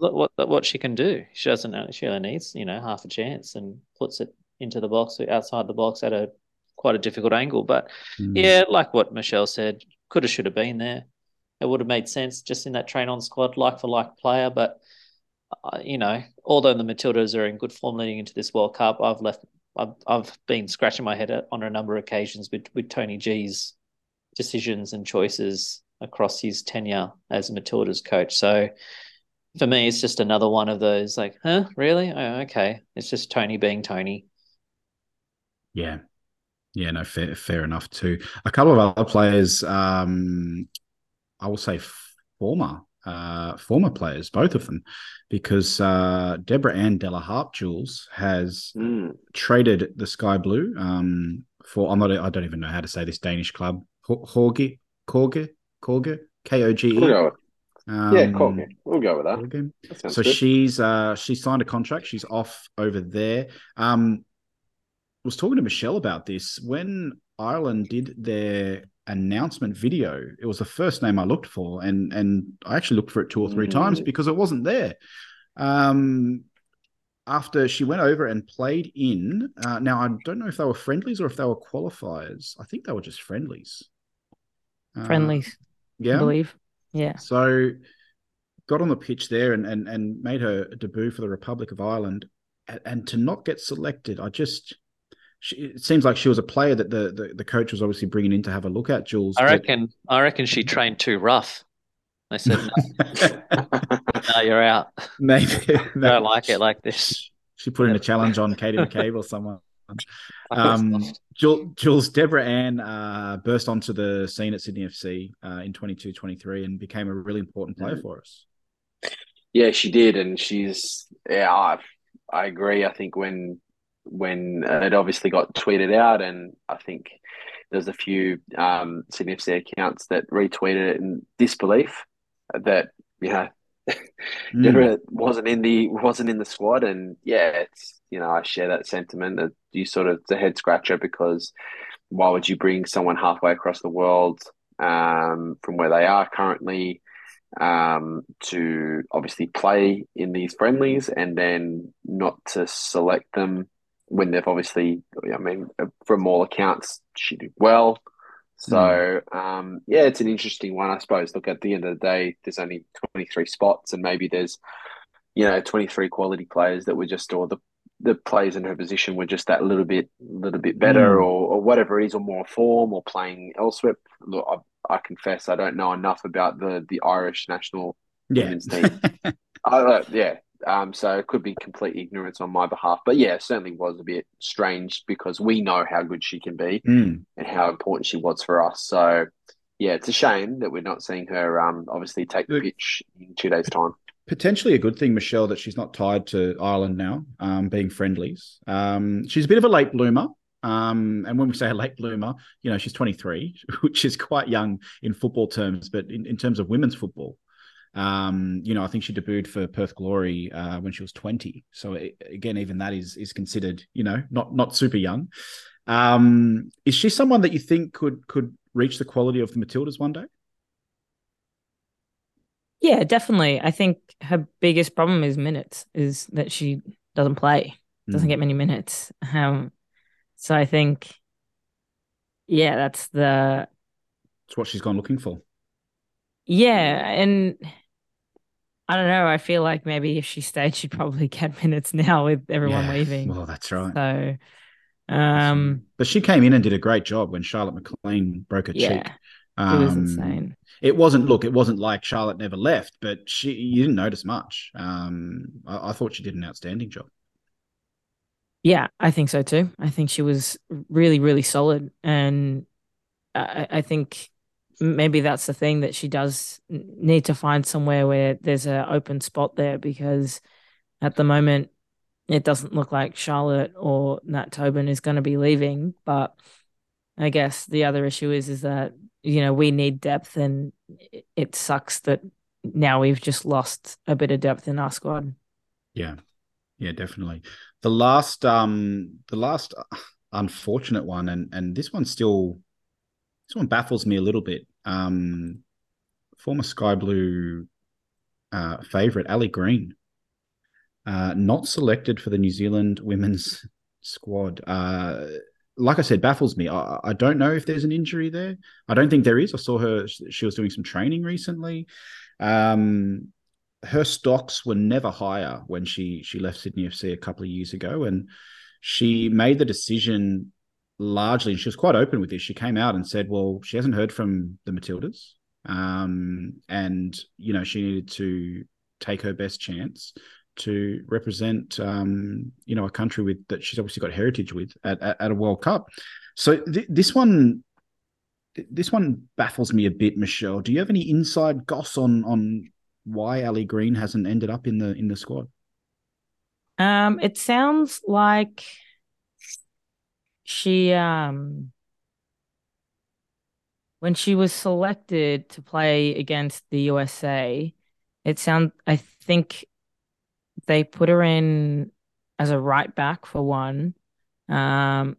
look what what she can do. She doesn't. She only needs you know half a chance and puts it into the box outside the box at a quite a difficult angle. But Mm. yeah, like what Michelle said, could have should have been there. It would have made sense just in that train on squad, like for like player. But uh, you know, although the Matildas are in good form leading into this World Cup, I've left. I've I've been scratching my head on a number of occasions with with Tony G's decisions and choices across his tenure as Matilda's coach. So for me, it's just another one of those like, huh, really? Oh, okay. It's just Tony being Tony. Yeah. Yeah, no, fair, fair enough too. A couple of other players, um, I will say former, uh, former players, both of them, because uh, Deborah Ann De la Harpe Jules has Mm. traded the Sky Blue um, for I'm not I don't even know how to say this Danish club Horge Korge Korge K O G E. We'll go with, Um, yeah, cool. We'll go with that. That So good. she's uh she's signed a contract. She's off over there. Um, was talking to Michelle about this when Ireland did their announcement video. It was the first name I looked for, and and I actually looked for it two or three times Mm. because it wasn't there. Um, after she went over and played in. Uh, now I don't know if they were friendlies or if they were qualifiers. I think they were just friendlies. Uh, Friendlies, I yeah. believe. Yeah. So got on the pitch there and and, and made her debut for the Republic of Ireland, and, and to not get selected, I just. She, it seems like she was a player that the, the, the coach was obviously bringing in to have a look at. Jules, I but- reckon. I reckon she trained too rough. They said, "No, no, you're out. maybe, I don't like it like this." She put in a challenge on Katie McCabe or someone. Um. Jules, Jules Deborah Ann uh, burst onto the scene at Sydney FC uh, in 22 23 and became a really important player Mm. for us. Yeah, she did, and she's yeah. I, I agree. I think when when it obviously got tweeted out, and I think there's a few um, Sydney accounts that retweeted it in disbelief that you know Mm. Wasn't in the wasn't in the squad, and yeah, it's you know I share that sentiment that you sort of it's a head scratcher because why would you bring someone halfway across the world um, from where they are currently um, to obviously play in these friendlies and then not to select them when they've obviously I mean from all accounts she did well. So um, yeah, it's an interesting one, I suppose. Look, at the end of the day, there's only 23 spots, and maybe there's you know 23 quality players that were just or the the players in her position were just that little bit little bit better Mm. or, or whatever it is or more form or playing elsewhere. Look, I, I confess I don't know enough about the the Irish national yeah. women's team. I, uh, yeah. Um, so it could be complete ignorance on my behalf, but yeah, it certainly was a bit strange because we know how good she can be Mm. and how important she was for us. So yeah, it's a shame that we're not seeing her um obviously take the pitch in two days' time. Potentially a good thing, Michelle, that she's not tied to Ireland now, um, being friendlies. Um, she's a bit of a late bloomer. Um, and when we say a late bloomer, you know, she's 23, which is quite young in football terms, but in, in terms of women's football, um, you know, I think she debuted for Perth Glory uh, when she was 20. So it, again, even that is is considered, you know, not not super young. Um, is she someone that you think could could reach the quality of the Matildas one day? Yeah, definitely. I think her biggest problem is minutes, is that she doesn't play, doesn't Mm. get many minutes. Um, so I think, yeah, that's the It's what she's gone looking for. yeah, and I don't know. I feel like maybe if she stayed, she'd probably get minutes now with everyone Yeah. leaving. Well, that's right. So, um, but she came in and did a great job when Charlotte McLean broke her yeah, cheek. it was Um, insane. It wasn't. Look, it wasn't like Charlotte never left, but she you didn't notice much. Um, I, I thought she did an outstanding job. Yeah, I think so too. I think she was really, really solid, and I, I think maybe that's the thing that she does need to find somewhere where there's an open spot there because at the moment it doesn't look like Charlotte or Nat Tobin is going to be leaving. But I guess the other issue is is that you know we need depth, and it- sucks that now we've just lost a bit of depth in our squad. Yeah, yeah, definitely. The last, um, the last unfortunate one, and and this one still, this one baffles me a little bit. Um, former Sky Blue uh, favorite Ali Green, uh, not selected for the New Zealand women's squad. Uh, like I said, baffles me. I, I don't know if there's an injury there. I don't think there is. I saw her; she was doing some training recently. Um, her stocks were never higher when she she left Sydney FC a couple of years ago, and she made the decision largely, and she was quite open with this. She came out and said, "Well, she hasn't heard from the Matildas, um, and you know she needed to take her best chance to represent, um, you know, a country with that she's obviously got heritage with at, at, at a World Cup." So th- this one, this one baffles me a bit, Michelle. Do you have any inside goss on on why Ali Green hasn't ended up in the in the squad? Um, it sounds like she um when she was selected to play against the USA, it sound I think they put her in as a right back for one, um,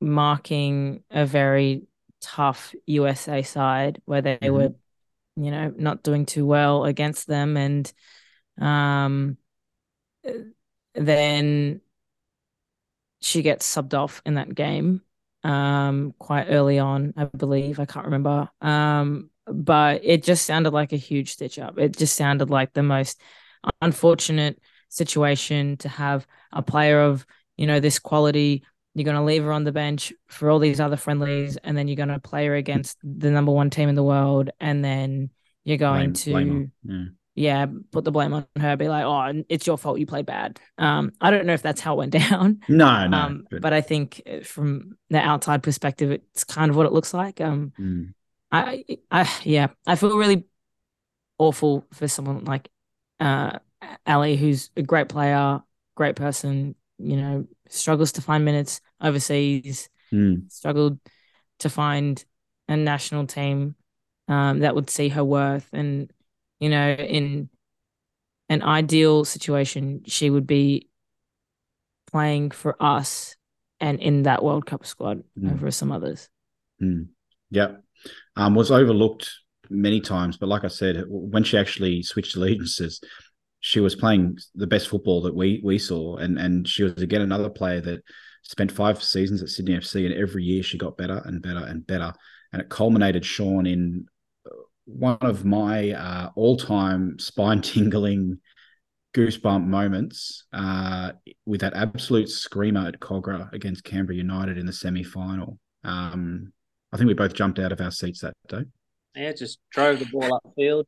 marking a very tough USA side where they mm-hmm. were, you know, not doing too well against them, and um, then she gets subbed off in that game um, quite early on, I believe. I can't remember. Um, but it just sounded like a huge stitch up. It just sounded like the most unfortunate situation to have a player of, you know, this quality. You're going to leave her on the bench for all these other friendlies, and then you're going to play her against the number one team in the world, and then you're going blame, to blame yeah yeah, put the blame on her, be like, oh, it's your fault you played bad. Um, I don't know if that's how it went down. No, no. Um, but... but... I think uh, from the outside perspective, it's kind of what it looks like. Um, mm. I, I, yeah, I feel really awful for someone like uh, Ali, who's a great player, great person. You know, struggles to find minutes overseas, mm. struggled to find a national team um, that would see her worth and you know, in an ideal situation, she would be playing for us and in that World Cup squad mm. over some others. Mm. Yeah. Um, was overlooked many times, but like I said, when she actually switched allegiances, she was playing the best football that we we saw, and and she was again another player that spent five seasons at Sydney FC, and every year she got better and better and better, and it culminated, Sean, in one of my uh, all-time spine-tingling goosebump moments uh, with that absolute screamer at Kogarah against Canberra United in the semi-final. Um, I think we both jumped out of our seats that day. Yeah, just drove the ball upfield,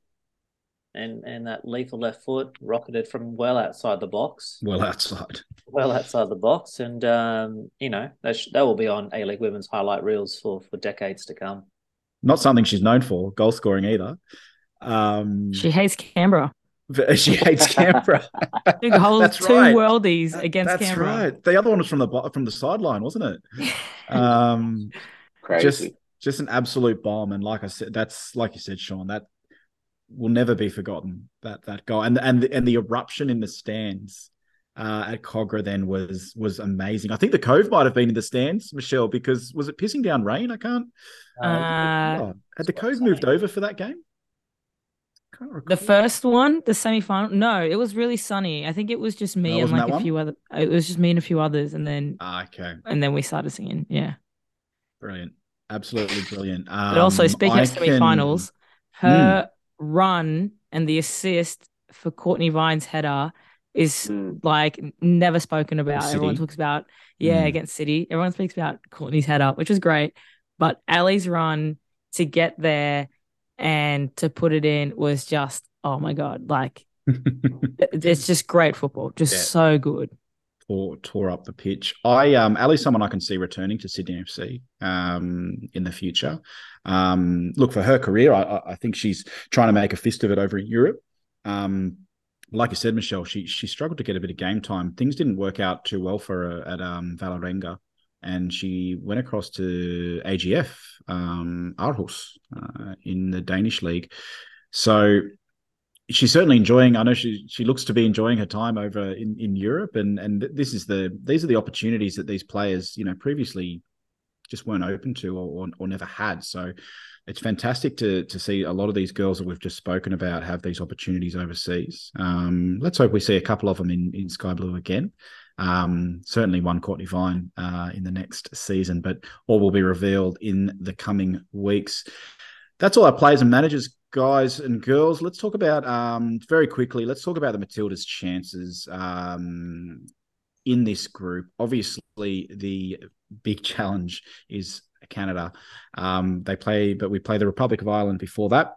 and and that lethal left foot rocketed from well outside the box. Well outside. Well outside the box, and um, you know that sh- that will be on A League Women's highlight reels for for decades to come. Not something she's known for, goal scoring either. Um, she hates Canberra. She hates Canberra. Big whole That's two right. worldies against Canberra. That's Canberra. right. The other one was from the from the sideline, wasn't it? Um, Crazy. Just just an absolute bomb. And like I said, that's like you said, Sean. That will never be forgotten. That that goal and and the, and the eruption in the stands uh, at Kogarah then was was amazing. I think the Cove might have been in the stands, Michelle, because was it pissing down rain? I can't. Uh, uh oh, had the Cove moved over for that game? The first one, the semi final. No, it was really sunny. I think it was just me no, and like a one? few other. It was just me and a few others, and then ah, okay, and then we started singing. Yeah, brilliant, absolutely brilliant. Um, but also speaking I of semi finals, can... her mm. run and the assist for Cortnee Vine's header is mm. like never spoken about. Everyone talks about yeah mm. against City. Everyone speaks about Cortnee's head up, which is great. But Ali's run to get there and to put it in was just oh my god, like it's just great football, just yeah. so good. Tore, tore up the pitch. I um Ali's someone I can see returning to Sydney FC um in the future. Um, look for her career. I, I think she's trying to make a fist of it over in Europe. Um, like you said, Michelle, she she struggled to get a bit of game time. Things didn't work out too well for her at um, Vålerenga, and she went across to AGF um, Aarhus uh, in the Danish league. So she's certainly enjoying. I know she she looks to be enjoying her time over in, in Europe, and and this is the these are the opportunities that these players you know previously just weren't open to or, or, or never had. So it's fantastic to to see a lot of these girls that we've just spoken about have these opportunities overseas. Um, let's hope we see a couple of them in, in Sky Blue again. Um, certainly one Cortnee Vine uh, in the next season, but all will be revealed in the coming weeks. That's all our players and managers, guys and girls. Let's talk about um, very quickly. Let's talk about the Matildas' chances um, in this group. Obviously, the big challenge is Canada. Um, they play, but we play the Republic of Ireland before that.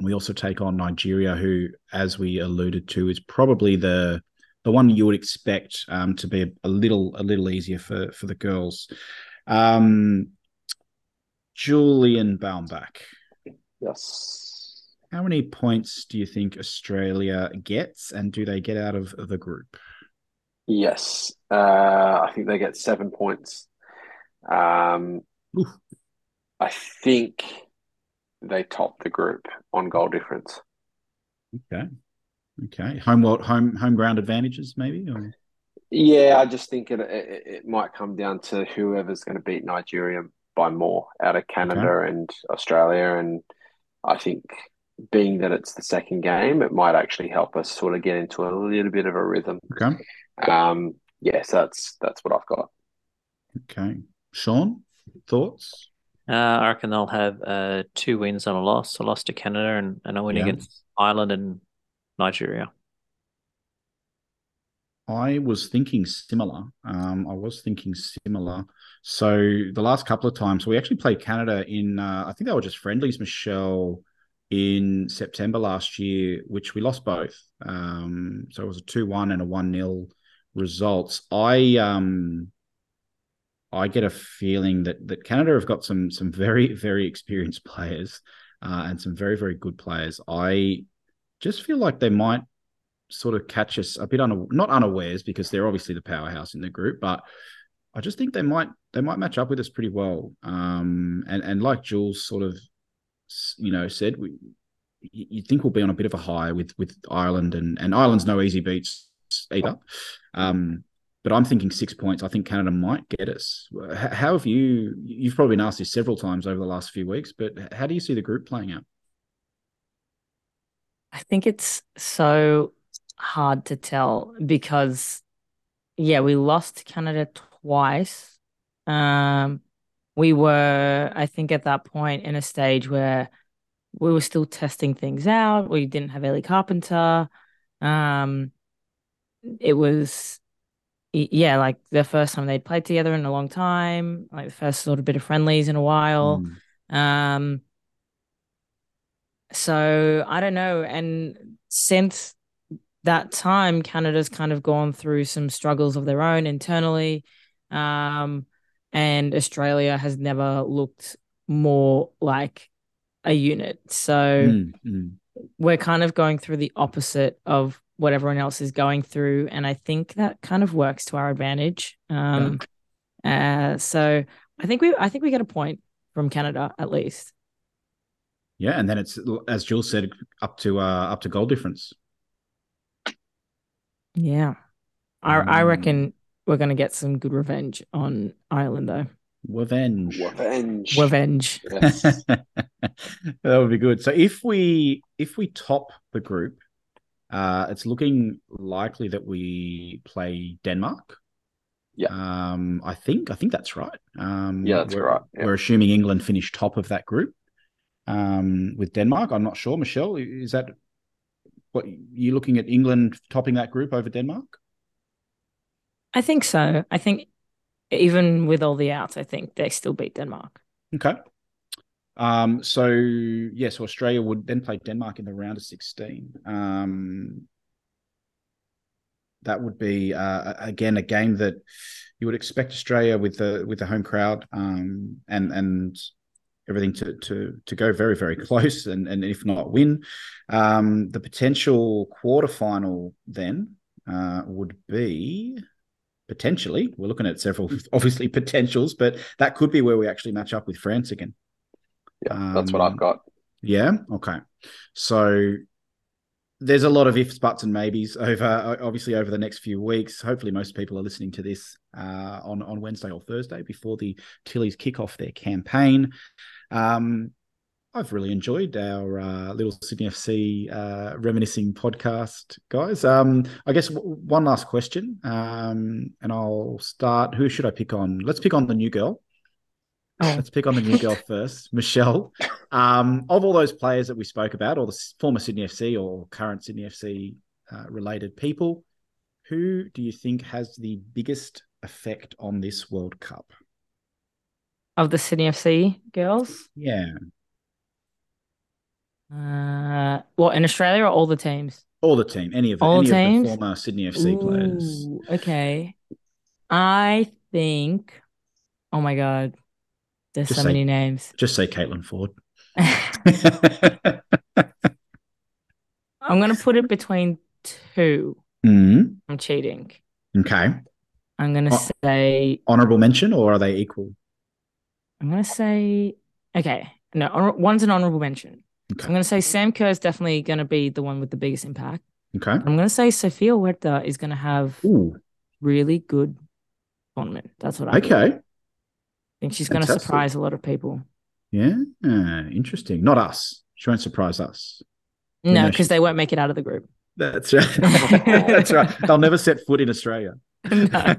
We also take on Nigeria, who, as we alluded to, is probably the the one you would expect um, to be a, a, little a little easier for for the girls. Um, Julian Baumbach. Yes. How many points do you think Australia gets, and do they get out of the group? Yes. Uh, I think they get seven points. Um, I think they topped the group on goal difference. Okay. Okay. Home world, home home ground advantages, maybe. Or? Yeah, I just think it, it, it might come down to whoever's going to beat Nigeria by more out of Canada and Australia. And I think being that it's the second game, it might actually help us sort of get into a little bit of a rhythm. Okay. Um, yes, that's that's what I've got. Okay. Sean, thoughts? Uh, I reckon they'll have uh, two wins and a loss, a loss to Canada and, and a win Yeah. against Ireland and Nigeria. I was thinking similar. Um, I was thinking similar. So the last couple of times we actually played Canada in, uh, I think they were just friendlies, Michelle, in September last year, which we lost both. Um, so it was a two-one and a one-nil results. I um, I get a feeling that that Canada have got some some very very experienced players uh, and some very very good players. I just feel like they might sort of catch us a bit not unawares because they're obviously the powerhouse in the group, but I just think they might they might match up with us pretty well. Um, and and like Jules sort of you know said, we you think we'll be on a bit of a high with with Ireland and and Ireland's no easy beats either. Um, but I'm thinking six points. I think Canada might get us. How have you? You've probably been asked this several times over the last few weeks, but how do you see the group playing out? I think it's so hard to tell because, yeah, we lost Canada twice. Um, we were, I think, at that point in a stage where we were still testing things out. We didn't have Ellie Carpenter. Um, it was, yeah, like the first time they'd played together in a long time, like the first sort of bit of friendlies in a while. Mm. Um, so I don't know. And since that time, Canada's kind of gone through some struggles of their own internally. Um, and Australia has never looked more like a unit. So Mm, mm. we're kind of going through the opposite of what everyone else is going through. And I think that kind of works to our advantage. Um, uh, so I think we I think we get a point from Canada at least. Yeah, and then it's as Jules said, up to uh up to goal difference. Yeah. I I Um, reckon we're gonna get some good revenge on Ireland though. Revenge. Revenge. Revenge. Yes. that would be good. So if we if we top the group, uh, it's looking likely that we play Denmark. Yeah. Um, I think I think that's right. Um, Yeah, that's we're, right. Yeah. We're assuming England finish top of that group. Um, with Denmark, I'm not sure. Michelle, is that what you looking at England topping that group over Denmark? I think so. I think even with all the outs, I think they still beat Denmark. Okay. Um, so yes, Australia would then play Denmark in the round of 16. Um, that would be uh, again a game that you would expect Australia with the with the home crowd um, and and everything to to to go very very close and and if not win. Um, the potential quarterfinal then uh, would be potentially we're looking at several obviously potentials, but that could be where we actually match up with France again. Yeah, that's what I've Um, got. Yeah. Okay. So there's a lot of ifs, buts, and maybes over obviously over the next few weeks. Hopefully, most people are listening to this uh, on on Wednesday or Thursday before the Tillies kick off their campaign. Um, I've really enjoyed our uh, little Sydney FC uh, reminiscing podcast, guys. Um, I guess w- one last question, um, and I'll start. Who should I pick on? Let's pick on the new girl. Oh. Let's pick on the new girl first, Michelle. Um, of all those players that we spoke about, or the former Sydney FC or current Sydney FC uh, related people, who do you think has the biggest effect on this World Cup? Of the Sydney FC girls. Yeah, Uh what in Australia or all the teams? all the team, any of All any of the former Sydney FC players. Okay. I think Oh my god, there's Just so say- many names. Just say Caitlin Foord. I'm gonna put it between two. mm, I'm cheating. okay. I'm gonna Oh. say. Honorable mention, or are they equal? I'm gonna say. Okay, no. honor- One's an honorable mention. Okay. I'm gonna say Sam Kerr is definitely gonna be the one with the biggest impact. Okay. I'm gonna say Sofia Huerta is gonna have Ooh. really good tournament. That's what I. Okay. Think she's gonna surprise a lot of people. Yeah. Interesting. Not us. She won't surprise us. No, no, because she- they won't make it out of the group. That's right. That's right. They'll never set foot in Australia. No.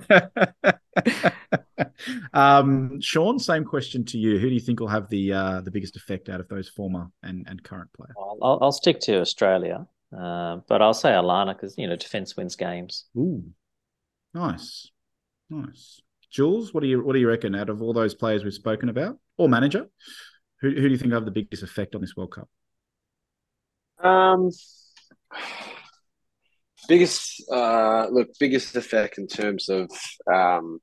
um, Sean, same question to you. Who do you think will have the uh, the biggest effect out of those former and, and current players? I'll, I'll, I'll stick to Australia, uh, but I'll say Alana because you know defense wins games. Ooh, nice, nice. Jules, what do you what do you reckon out of all those players we've spoken about, or manager? Who, who do you think have the biggest effect on this World Cup? Um, biggest uh, look, biggest effect in terms of um,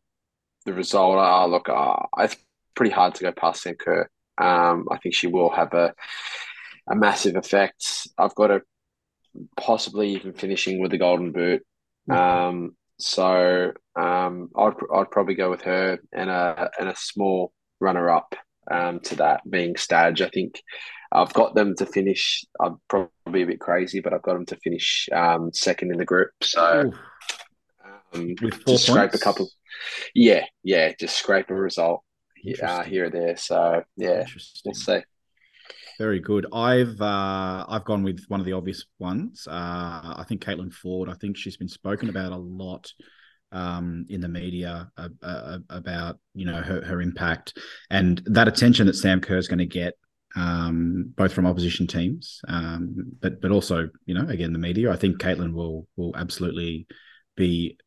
the result. Uh, look, uh, it's pretty hard to go past Sam Kerr. Um, I think she will have a a massive effect. I've got her possibly even finishing with the golden boot. Um, so um, I'd I'd probably go with her and a and a small runner up um, to that being Staj. I think I've got them to finish. I'm probably be a bit crazy, but I've got them to finish um, second in the group. So um, just scrape a couple. Yeah, yeah, just scrape a result uh, here or there. So yeah, we'll see. Very good. I've uh, I've gone with one of the obvious ones. Uh, I think Caitlin Foord. I think she's been spoken about a lot um, in the media uh, uh, about you know her, her impact and that attention that Sam Kerr is going to get, um, both from opposition teams, um, but but also you know again the media. I think Caitlin will will absolutely be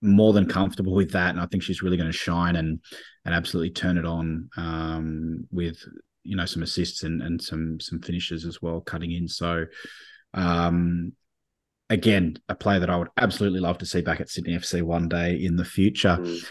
more than comfortable with that, and I think she's really going to shine and and absolutely turn it on um, with you know some assists and, and some some finishes as well cutting in so um again a player that i would absolutely love to see back at sydney fc one day in the future Mm.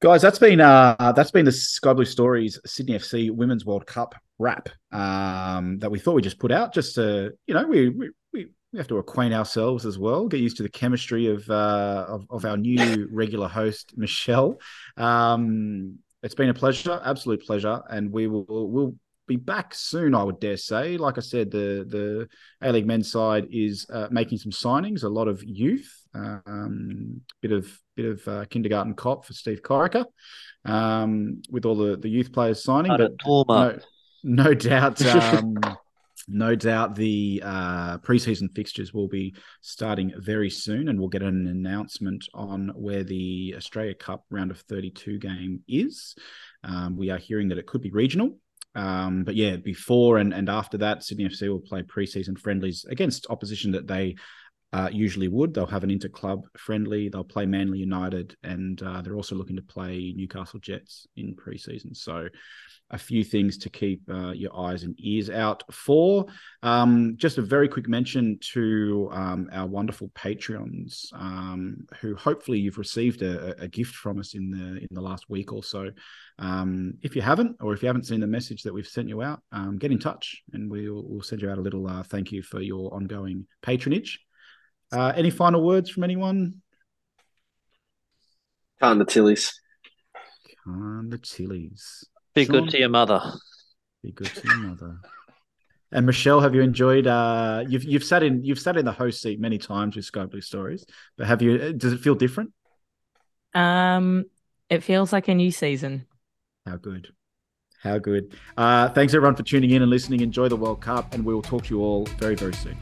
guys that's been uh that's been the sky blue stories sydney fc women's world cup wrap um that we thought we just put out just to you know we we, we have to acquaint ourselves as well, get used to the chemistry of uh, of, of our new regular host, Michelle. Um, it's been a pleasure, absolute pleasure, and we will we'll be back soon. I would dare say. Like I said, the the A League men's side is uh, making some signings. A lot of youth, um, bit of bit of uh, kindergarten cop for Steve Corica, um, with all the the youth players signing. But no, no doubt. Um, no doubt the uh, preseason fixtures will be starting very soon, and we'll get an announcement on where the Australia Cup round of 32 game is. Um, we are hearing that it could be regional. Um, but yeah, before and, and after that, Sydney FC will play preseason friendlies against opposition that they uh, usually would. They'll have an inter-club friendly. They'll play Manly United, and uh, they're also looking to play Newcastle Jets in preseason. So, a few things to keep uh, your eyes and ears out for. Um, just a very quick mention to um, our wonderful Patreons, um, who hopefully you've received a, a gift from us in the in the last week or so. Um, if you haven't, or if you haven't seen the message that we've sent you out, um, get in touch, and we'll we'll send you out a little uh, thank you for your ongoing patronage. Uh, any final words from anyone? Can't the Tillies. Can the Tillies. Be Sean? good to your mother. Be good to your mother. And Michelle, have you enjoyed? Uh, you've you've sat in you've sat in the host seat many times with Sky Blue Stories, but have you? Does it feel different? Um, it feels like a new season. How good, how good. Uh, thanks everyone for tuning in and listening. Enjoy the World Cup, and we will talk to you all very very soon.